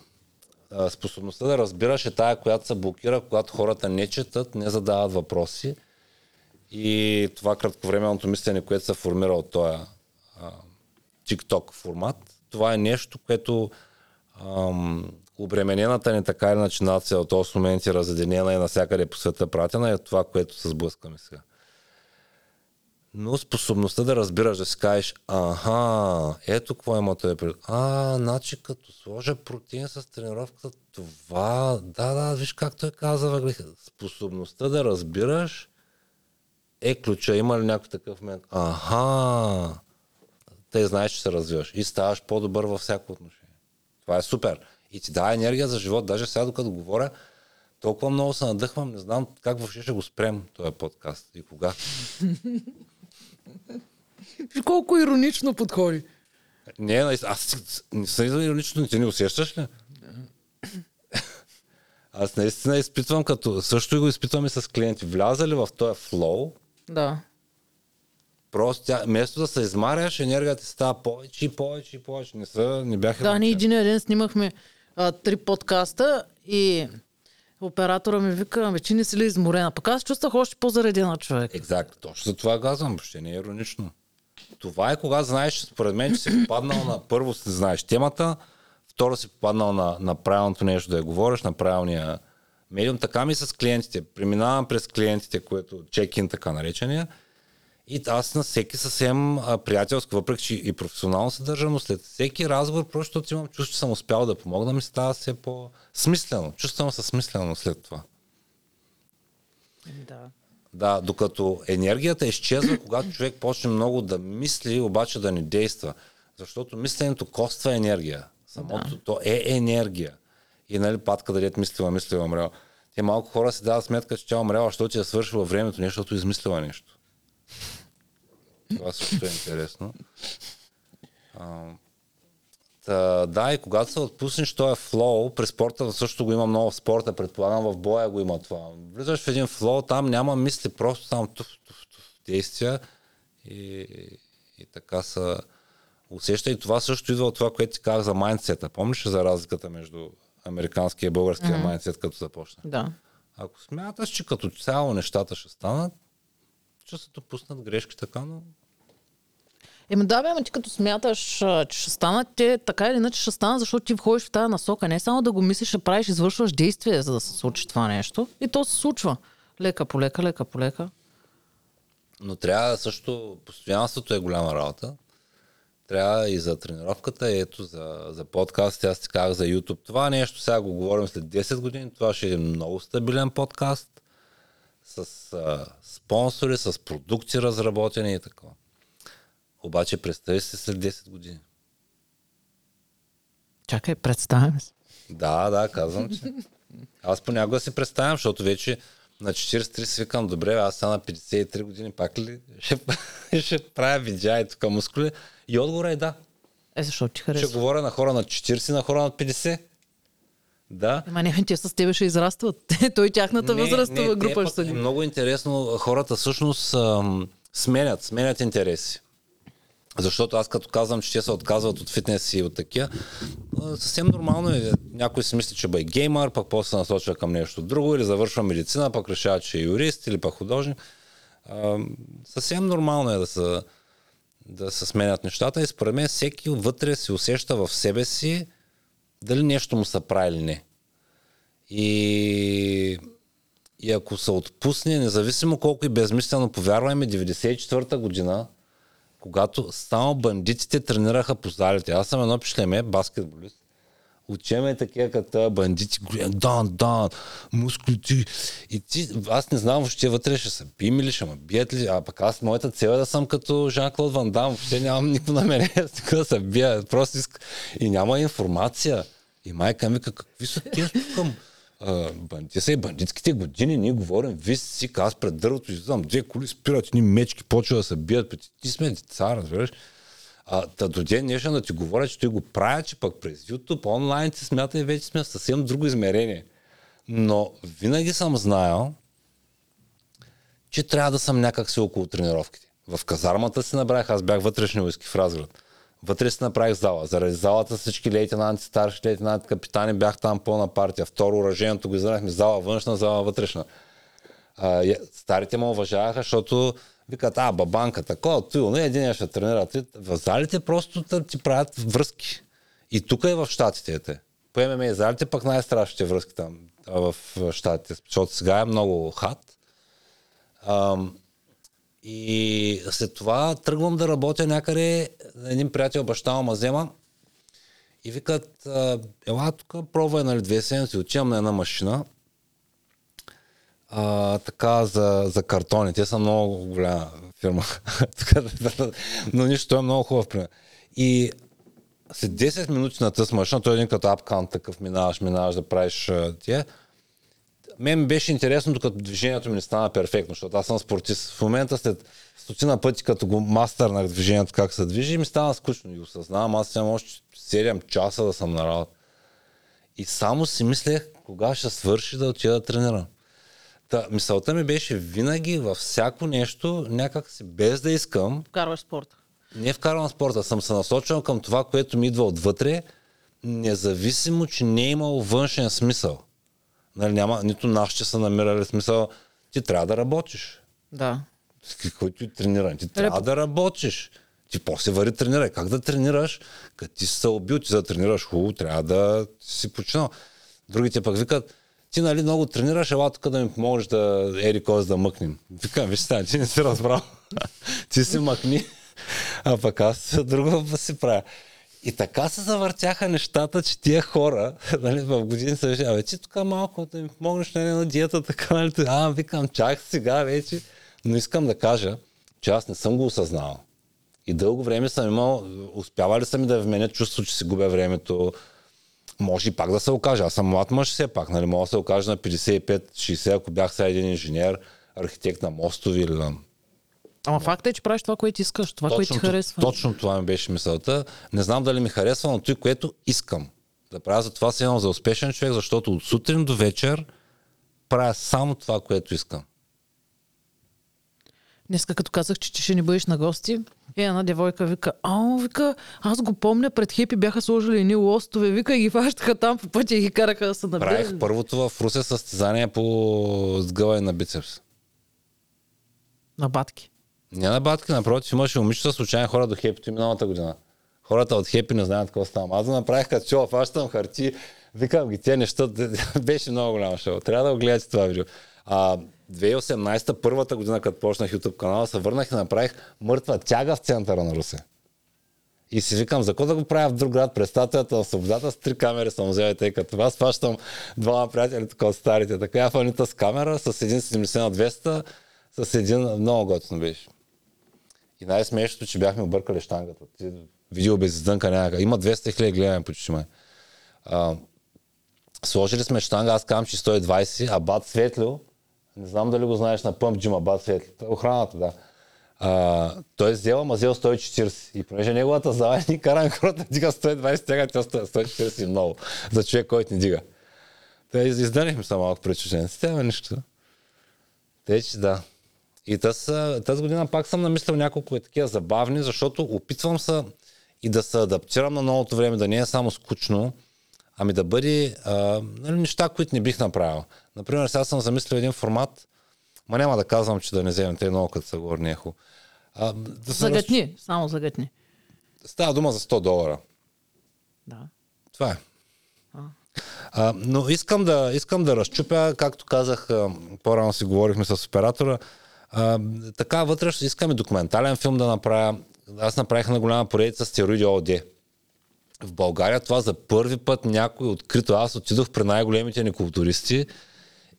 Способността да разбираш е тая, която се блокира, когато хората не четат, не задават въпроси. И това кратковременното мислене, което се формира от този TikTok формат, това е нещо, което ам, обременената ни така или иначе нация от 8 моменти разединена и навсякъде по света пратена е това, което се сблъскаме сега. Но способността да разбираш, да си кажеш, аха, ето какво има той пред. А, значи като сложа протеин с тренировката, това, да, да, виж как той каза, въглеха. Способността да разбираш е ключа. Има ли някой такъв момент? Аха, те знаеш, че се развиваш и ставаш по-добър във всяко отношение. Това е супер. И ти дава енергия за живот. Даже сега, докато говоря, толкова много се надъхвам, не знам как въобще ще го спрем този подкаст и кога. Колко иронично подходи. Не, аз не съм иронично, ти не усещаш ли? Аз наистина изпитвам като, също и го изпитвам и с клиенти. Вляза ли в този флоу, Да. просто тя, вместо да се измаряш, енергията ти става повече и повече и повече. Не, са, не бяха... Да, ние един ден снимахме а, три подкаста и оператора ми вика, ами че не си ли изморена? Пък аз чувствах още по-заредена човек. Екзакт, точно за това казвам, въобще не е иронично. Това е кога знаеш, според мен, че си попаднал на първо си знаеш темата, второ си попаднал на, на правилното нещо да я говориш, на правилния медиум. Така ми с клиентите. Преминавам през клиентите, което чек-ин така наречения. И аз на всеки съвсем а, приятелско, въпреки че и професионално се държа, но след всеки разговор, просто имам чувство, че съм успял да помогна, ми става все по-смислено. Чувствам се смислено след това. Да. Да, докато енергията изчезва, когато човек почне много да мисли, обаче да не действа. Защото мисленето коства енергия. Самото да. то е енергия. И нали патка да дет мислила, мислила, умрела. Те малко хора си дават сметка, че тя е умрела, защото ти е свършила времето, нещо, защото измислила нещо. Това също е интересно. А, Та, да, и когато се отпуснеш този флоу, при спорта също го има много в спорта, предполагам в боя го има това. Влизаш в един флоу, там няма мисли, просто там туф, туф, туф, действия и, и така са усеща. И това също идва от това, което ти казах за майндсета. Помниш за разликата между американския и българския mm-hmm. майндсет, като започна? Да. Ако смяташ, че като цяло нещата ще станат, ще се допуснат грешки така, но Еми да, бе, ама ти като смяташ, че ще станат те, така или иначе ще станат, защото ти входиш в тази насока. Не само да го мислиш, ще правиш, извършваш действие, за да се случи това нещо. И то се случва. Лека по лека, лека по лека. Но трябва също, постоянството е голяма работа. Трябва и за тренировката, и ето за, за подкаст, аз ти казах за YouTube. Това нещо сега го говорим след 10 години, това ще е много стабилен подкаст с а, спонсори, с продукти разработени и така. Обаче представи се след 10 години. Чакай, представям се. Да, да, казвам, че. Аз понякога си представям, защото вече на 43 си викам, добре, аз сега на 53 години пак ли ще, ще правя видеа и тук мускули? И отговора е да. Е, защото ти Ще харесва. говоря на хора на 40, на хора на 50. Да. Ема не, те с тебе ще израстват. Той тяхната възрастова група пък ще са много интересно, хората всъщност ам, сменят, сменят интереси. Защото аз като казвам, че те се отказват от фитнес и от такива, съвсем нормално е. Някой си мисли, че бе геймър, пък после се насочва към нещо друго, или завършва медицина, пък решава, че е юрист или пък художник. Съвсем нормално е да се, да се сменят нещата и според мен всеки вътре се усеща в себе си дали нещо му се прави или не. И, и ако се отпусне, независимо колко и безмислено, повярваме, 94-та година, когато само бандитите тренираха по залите. Аз съм едно пишлеме, баскетболист. Учеме такива като бандити, дан, дан, мускулите. И ти, аз не знам въобще вътре ще са бием ли, ще ме бият ли, а пък аз моята цел е да съм като Жан-Клод Ван Дам, въобще нямам никакво намерение да се бия, просто иска. И няма информация. И майка ми вика, какви са тези тук а, бандити и бандитските години, ние говорим, виж си, аз пред дървото излизам, две коли спират, ни мечки почва да се бият, ти, сме деца, разбираш. А, та до ден днешен да ти говоря, че той го правя, че пък през YouTube, онлайн ти смята и вече сме в съвсем друго измерение. Но винаги съм знаел, че трябва да съм някак си около тренировките. В казармата си набрах, аз бях вътрешни войски в Разград. Вътре си направих зала. Заради залата всички лейтенанти, старши лейтенанти, капитани бях там пълна партия. Второ уражението го издадахме зала външна, зала вътрешна. А, старите ме уважаваха, защото викат, а, бабанка, такова, той, но един ще тренира. В залите просто ти правят връзки. И тук е в щатите. Те. По ММА и залите пък най-страшните връзки там в щатите, защото сега е много хат. Ам, и след това тръгвам да работя някъде, един приятел баща ма взема и викат, ела тук, пробвай нали, две седмици, отивам на една машина, а, така за, за картони. Те са много голяма фирма. Но нищо, той е много хубав пример. И след 10 минути на тази машина, той е един като апкан, такъв минаваш, минаваш да правиш тия. Мен беше интересно, докато движението ми не стана перфектно, защото аз съм спортист. В момента след стотина пъти, като го мастърнах движението, как се движи, ми стана скучно и осъзнавам, аз имам още 7 часа да съм на работа. И само си мислех, кога ще свърши да отида да тренирам. Та, мисълта ми беше винаги във всяко нещо, някак си без да искам, Вкарваш спорта. не вкарвам спорта, съм се насочил към това, което ми идва отвътре, независимо, че не е имало външен смисъл. Нали, няма, нито нашите са намирали смисъл. Ти трябва да работиш. Да. Който и тренира. Ти трябва да работиш. Ти после вари тренирай. Как да тренираш? Като ти се убил, ти за да тренираш хубаво, трябва да си починал. Другите пък викат, ти нали много тренираш, ела тук да ми помогнеш да ери кой да мъкнем. Викам, виж сега, ти не си разбрал. ти си мъкни, а пък аз друго си правя. И така се завъртяха нещата, че тия хора, нали, в години са виждали, абе, ти тук малко да ми помогнеш нали, на диета, така, нали, а, викам, чак сега вече. Но искам да кажа, че аз не съм го осъзнал. И дълго време съм имал, успявали са ми да вменят чувство, че си губя времето. Може и пак да се окаже. Аз съм млад мъж все пак, нали? Мога да се окажа на 55-60, ако бях сега един инженер, архитект на мостови или на Ама факт е, че правиш това, което искаш, това, което ти харесва. Точно това ми беше мисълта. Не знам дали ми харесва, но той, което искам да правя. Затова се имам за успешен човек, защото от сутрин до вечер правя само това, което искам. Днеска, като казах, че ще ни бъдеш на гости, е, една девойка вика, а, вика, аз го помня, пред Хепи бяха сложили едни лостове, вика, и ги фащаха там по пътя и ги караха да се набират. Правих първото в Русе състезание по сгъване на бицепс. На батки. Не на батки, напротив, имаше момичета случайни хора до хепито и миналата година. Хората от хепи не знаят какво става. Аз го направих като чува, фащам харти, викам ги, те неща, беше много голямо шоу. Трябва да го гледате това видео. А, 2018, първата година, като почнах YouTube канала, се върнах и направих мъртва тяга в центъра на Русе. И си викам, за какво да го правя в друг град, през статуята на свободата с три камери съм взел, тъй като аз фащам двама приятели така от старите. Така я фанита с камера, с един 70 на 200, с един много готино беше. И най-смешното, че бяхме объркали штангата. Ти видео без издънка някак. Има 200 хиляди гледане почти май. Сложили сме штанга, аз казвам, че 120, а Бат Светлио, не знам дали го знаеш на Пъмп Джима, Бат Светлио, охраната, да. А, той е взел, ама взел 140. И понеже неговата зала ни кара хората дига 120, тега тя 140 и много. За човек, който ни дига. Те издънихме са малко пред чуженците, ама нищо. Те, че да. И тази, тази година пак съм намислил няколко е такива забавни, защото опитвам се и да се адаптирам на новото време, да не е само скучно, ами да бъде а, нали, неща, които не бих направил. Например, сега съм замислил един формат, ма няма да казвам, че да не вземем те много, като са горни ехо. А, да загътни, раз... само загътни. Става дума за 100 долара. Да. Това е. А. А, но искам да, искам да разчупя, както казах, по-рано си говорихме с оператора, а, така вътре искаме документален филм да направя. Аз направих на голяма поредица стероиди ОД. В България това за първи път някой открито. Аз отидох при най-големите ни културисти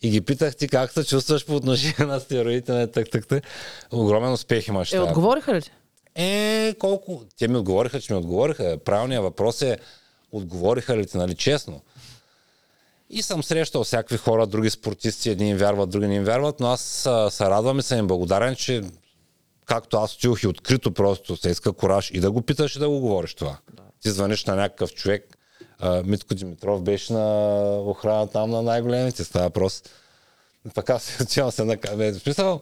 и ги питах ти как се чувстваш по отношение на стероидите, на так, так, так. Огромен успех имаш. Е, отговориха ли ти? Е, колко? Те ми отговориха, че ми отговориха. Правилният въпрос е, отговориха ли ти, нали, честно. И съм срещал всякакви хора, други спортисти, едни им вярват, други не им вярват, но аз се радвам и съм им благодарен, че както аз отидох и открито просто се иска кораж и да го питаш и да го говориш това. Да. Ти звъниш на някакъв човек, Митко Димитров беше на охрана там на най-големите, става въпрос. Така се отивам се на В смисъл,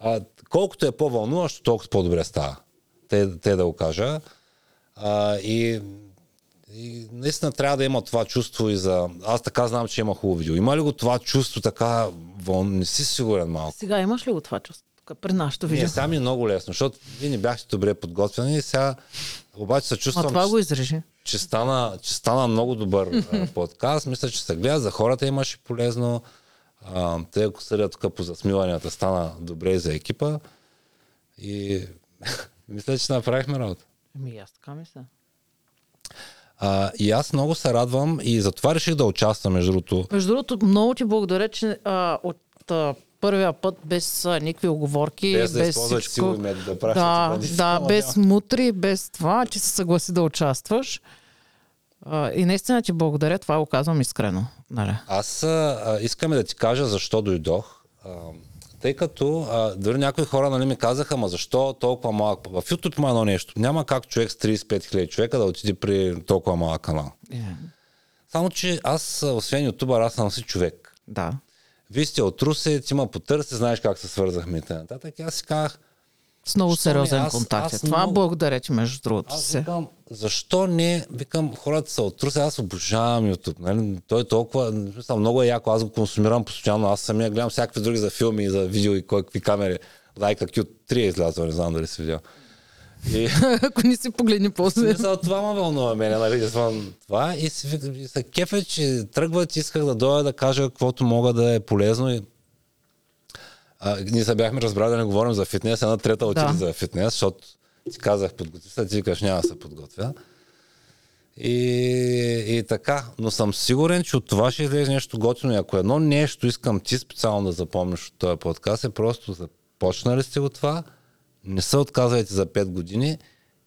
а, колкото е по-вълнуващо, толкова по-добре става. Те, те да го кажа. А, и и наистина трябва да има това чувство и за... Аз така знам, че има хубаво видео. Има ли го това чувство така... Не си сигурен малко. Сега имаш ли го това чувство? При нашото видео. Не, сега ми е много лесно, защото вие не бяхте добре подготвени и сега обаче се чувствам... А това го изрежи. Че стана, че стана много добър подкаст. Мисля, че се гледа. За хората имаше полезно. А, те, ако съдят тук по засмиванията, стана добре и за екипа. И мисля, че направихме работа. Ами аз така мисля. А, и аз много се радвам и затова реших да участвам, между другото. Между другото, много ти благодаря, че а, от а, първия път без а, никакви оговорки, без, да без всичко. Да, да, да, без мутри, без това, че се съгласи да участваш. А, и наистина ти благодаря, това го казвам искрено. Нали? Аз а, искаме да ти кажа защо дойдох. А, тъй като а, дори някои хора нали, ми казаха, ма защо толкова малък... В YouTube има едно нещо. Няма как човек с 35 хиляди човека да отиде при толкова малък канал. Yeah. Само, че аз, освен ютубър, аз съм си човек. Да. Вие сте от Русе, ти ма потърси, знаеш как се свързахме и т.н. Аз си казах, с много сериозен аз, контакт. Аз, Това много... благодаря ти, между другото. Аз викам, защо не, викам, хората са от Русе, аз обожавам YouTube. Нали? Той е толкова, много е яко, аз го консумирам постоянно, аз самия гледам всякакви други за филми и за видео и какви камери. Лайка Q3 е излязъл, не знам дали си видял. И... Ако не си погледни после. Смисъл, това ме вълнува мене, нали, това и се, се кефе, че тръгват, исках да дойда да кажа каквото мога да е полезно и а, ние се бяхме разбрали да не говорим за фитнес, една трета отиде да. за фитнес, защото ти казах подготви се, ти кажеш няма да се подготвя. И, и така, но съм сигурен, че от това ще излезе нещо готино. И ако едно нещо искам ти специално да запомниш от този подкаст, е просто започнали сте го това, не се отказвайте за 5 години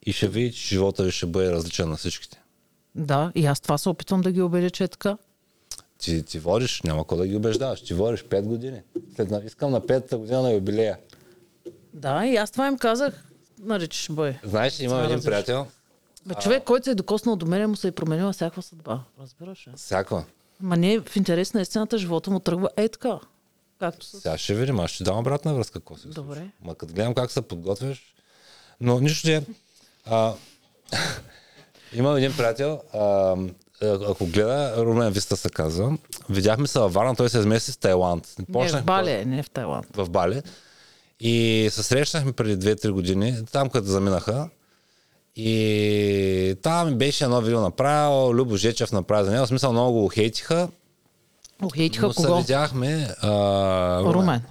и ще видите, че живота ви ще бъде различен на всичките. Да, и аз това се опитвам да ги убедя, че е така. Ти, ти водиш, няма кой да ги убеждаваш. Ти водиш 5 години. След, искам на 5-та година на юбилея. Да, и аз това им казах, наричаш бой. Знаеш, имам един приятел. Бе, човек, който се е докоснал до мен, му се е променила всякаква съдба. Разбираш ли? Всяко. Ма не, в интерес на истината, живота му тръгва е така. Както с... Сега ще видим, аз ще дам обратна връзка, какво се Добре. Ма като гледам как се подготвяш. Но нищо, че... А... Имам един приятел, а, е, ако гледа, Румен Виста се казва. Видяхме се във Варна, той се измести с Тайланд. Почнах, не в Бали, не в Тайланд. В Бали. И се срещнахме преди 2-3 години, там където заминаха. И там ми беше едно видео направил, Любо Жечев направи за него. В смисъл много го хейтиха. Охейтиха Но се кого? видяхме. А, Румен.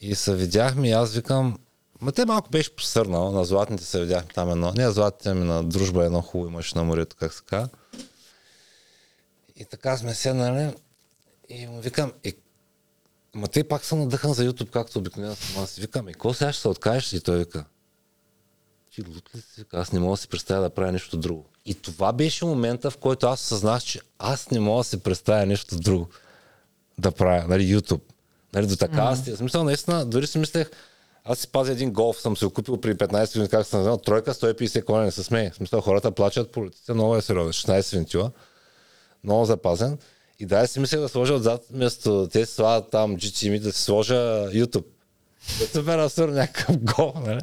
И се видяхме и аз викам, ма те малко беше посърнал, на златните се видяхме там едно, не на златните, ами на дружба едно хубаво имаше на морето, как се казва. И така сме седнали и му викам, е, ма те пак съм надъхан за YouTube, както обикновено съм аз. Викам, и какво сега ще се откажеш? И той вика, ти лут ли си? Вика, Аз не мога да си представя да правя нещо друго. И това беше момента, в който аз съзнах, че аз не мога да си представя нещо друго да правя, нали, YouTube. Нали, до така mm-hmm. стига. Смисъл, наистина, дори си мислех, аз си пазя един голф, съм се купил при 15 години, как съм знал, тройка, 150 коня, не се смее. В смисъл, хората плачат по улиците, много е сериозно, 16 вентила, много запазен. И да, си мислех да сложа отзад, вместо те слагат там GTM, да си сложа YouTube. Да супер абсурд, някакъв гол, нали?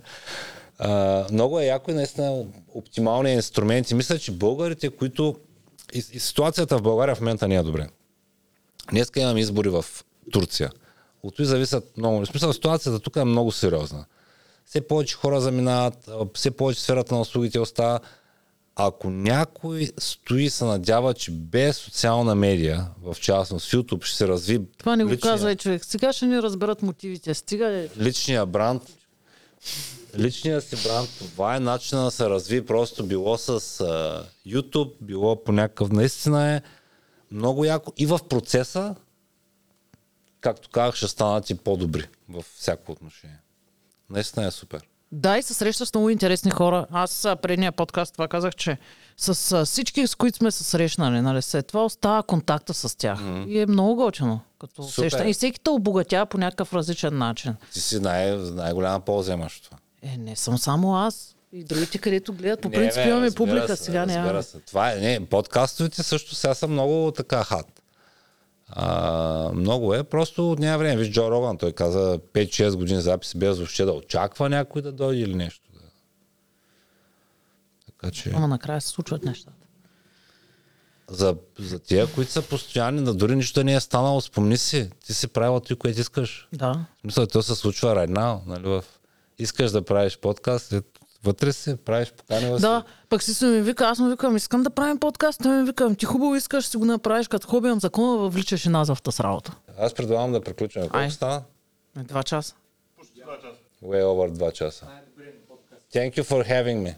А, много е яко и наистина оптимални инструменти. Мисля, че българите, които... И, и ситуацията в България в момента не е добре. Днеска имаме избори в Турция. От това зависят много. В смисъл, ситуацията тук е много сериозна. Все повече хора заминават, все повече сферата на услугите остава. Ако някой стои се надява, че без социална медия, в частност YouTube, ще се разви Това не го личния- казва и човек. Сега ще ни разберат мотивите. Стига е. личния бранд, личния си бранд, това е начина да се разви, просто било с а, YouTube, било по някакъв, наистина е много яко и в процеса, както казах, ще станат и по-добри в всяко отношение. Наистина е супер. Да, и се среща с много интересни хора. Аз предния подкаст това казах, че с а, всички, с които сме се срещнали, нали, след това остава контакта с тях. Mm-hmm. И е много готино. Като среща. И всеки те обогатява по някакъв различен начин. Ти си най- най-голяма полза имаш това. Е, не съм само аз. И другите, където гледат, по Не, принцип имаме публика. се, сега няма. се. Това е, не, подкастовете също сега са много така хат. А, много е, просто от няма време. Виж Джо Роган, той каза 5-6 години записи без въобще да очаква някой да дойде или нещо. Да. Така че Ама накрая се случват нещата. за, за тия, които са постоянни, да дори нищо не е станало, спомни си, ти си правил той, което искаш. Да. В смисъл, то се случва right now, нали, в... Искаш да правиш подкаст, е, вътре си, правиш поканила си. Да, пък си ми вика, аз му викам, искам да правим подкаст. Той ми вика, ти хубаво искаш, си го направиш като хоби, ам закона въвличаш и нас в тази работа. Аз предлагам да приключим. Колко стана? Е, Два часа. Way over 2 часа. Thank you for having me.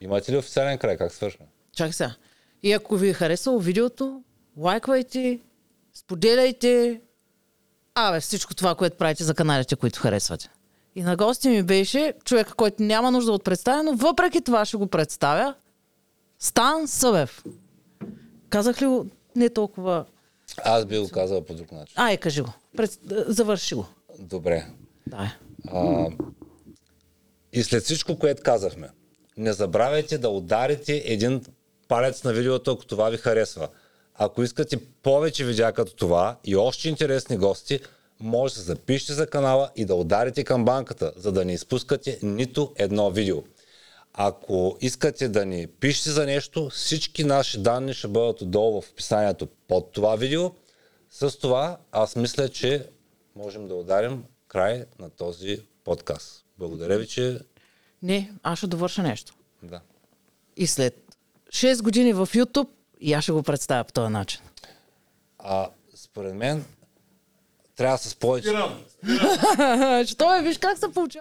Имате ли официален край? Как свършва? Чакай сега. И ако ви е харесало видеото, лайквайте, споделяйте. Абе, всичко това, което правите за каналите, които харесвате. И на гости ми беше човека, който няма нужда от представя, но въпреки това ще го представя. Стан Събев. Казах ли го не толкова... Аз би го казал по друг начин. Ай, кажи го. Пред... Завърши го. Добре. Да. А, и след всичко, което казахме, не забравяйте да ударите един палец на видеото, ако това ви харесва. Ако искате повече видеа като това и още интересни гости, може да се запишете за канала и да ударите камбанката, за да не изпускате нито едно видео. Ако искате да ни пишете за нещо, всички наши данни ще бъдат отдолу в описанието под това видео. С това аз мисля, че можем да ударим край на този подкаст. Благодаря ви, че... Не, аз ще довърша нещо. Да. И след 6 години в YouTube, и аз ще го представя по този начин. А според мен трябва с повече... Що е, виж как се получава.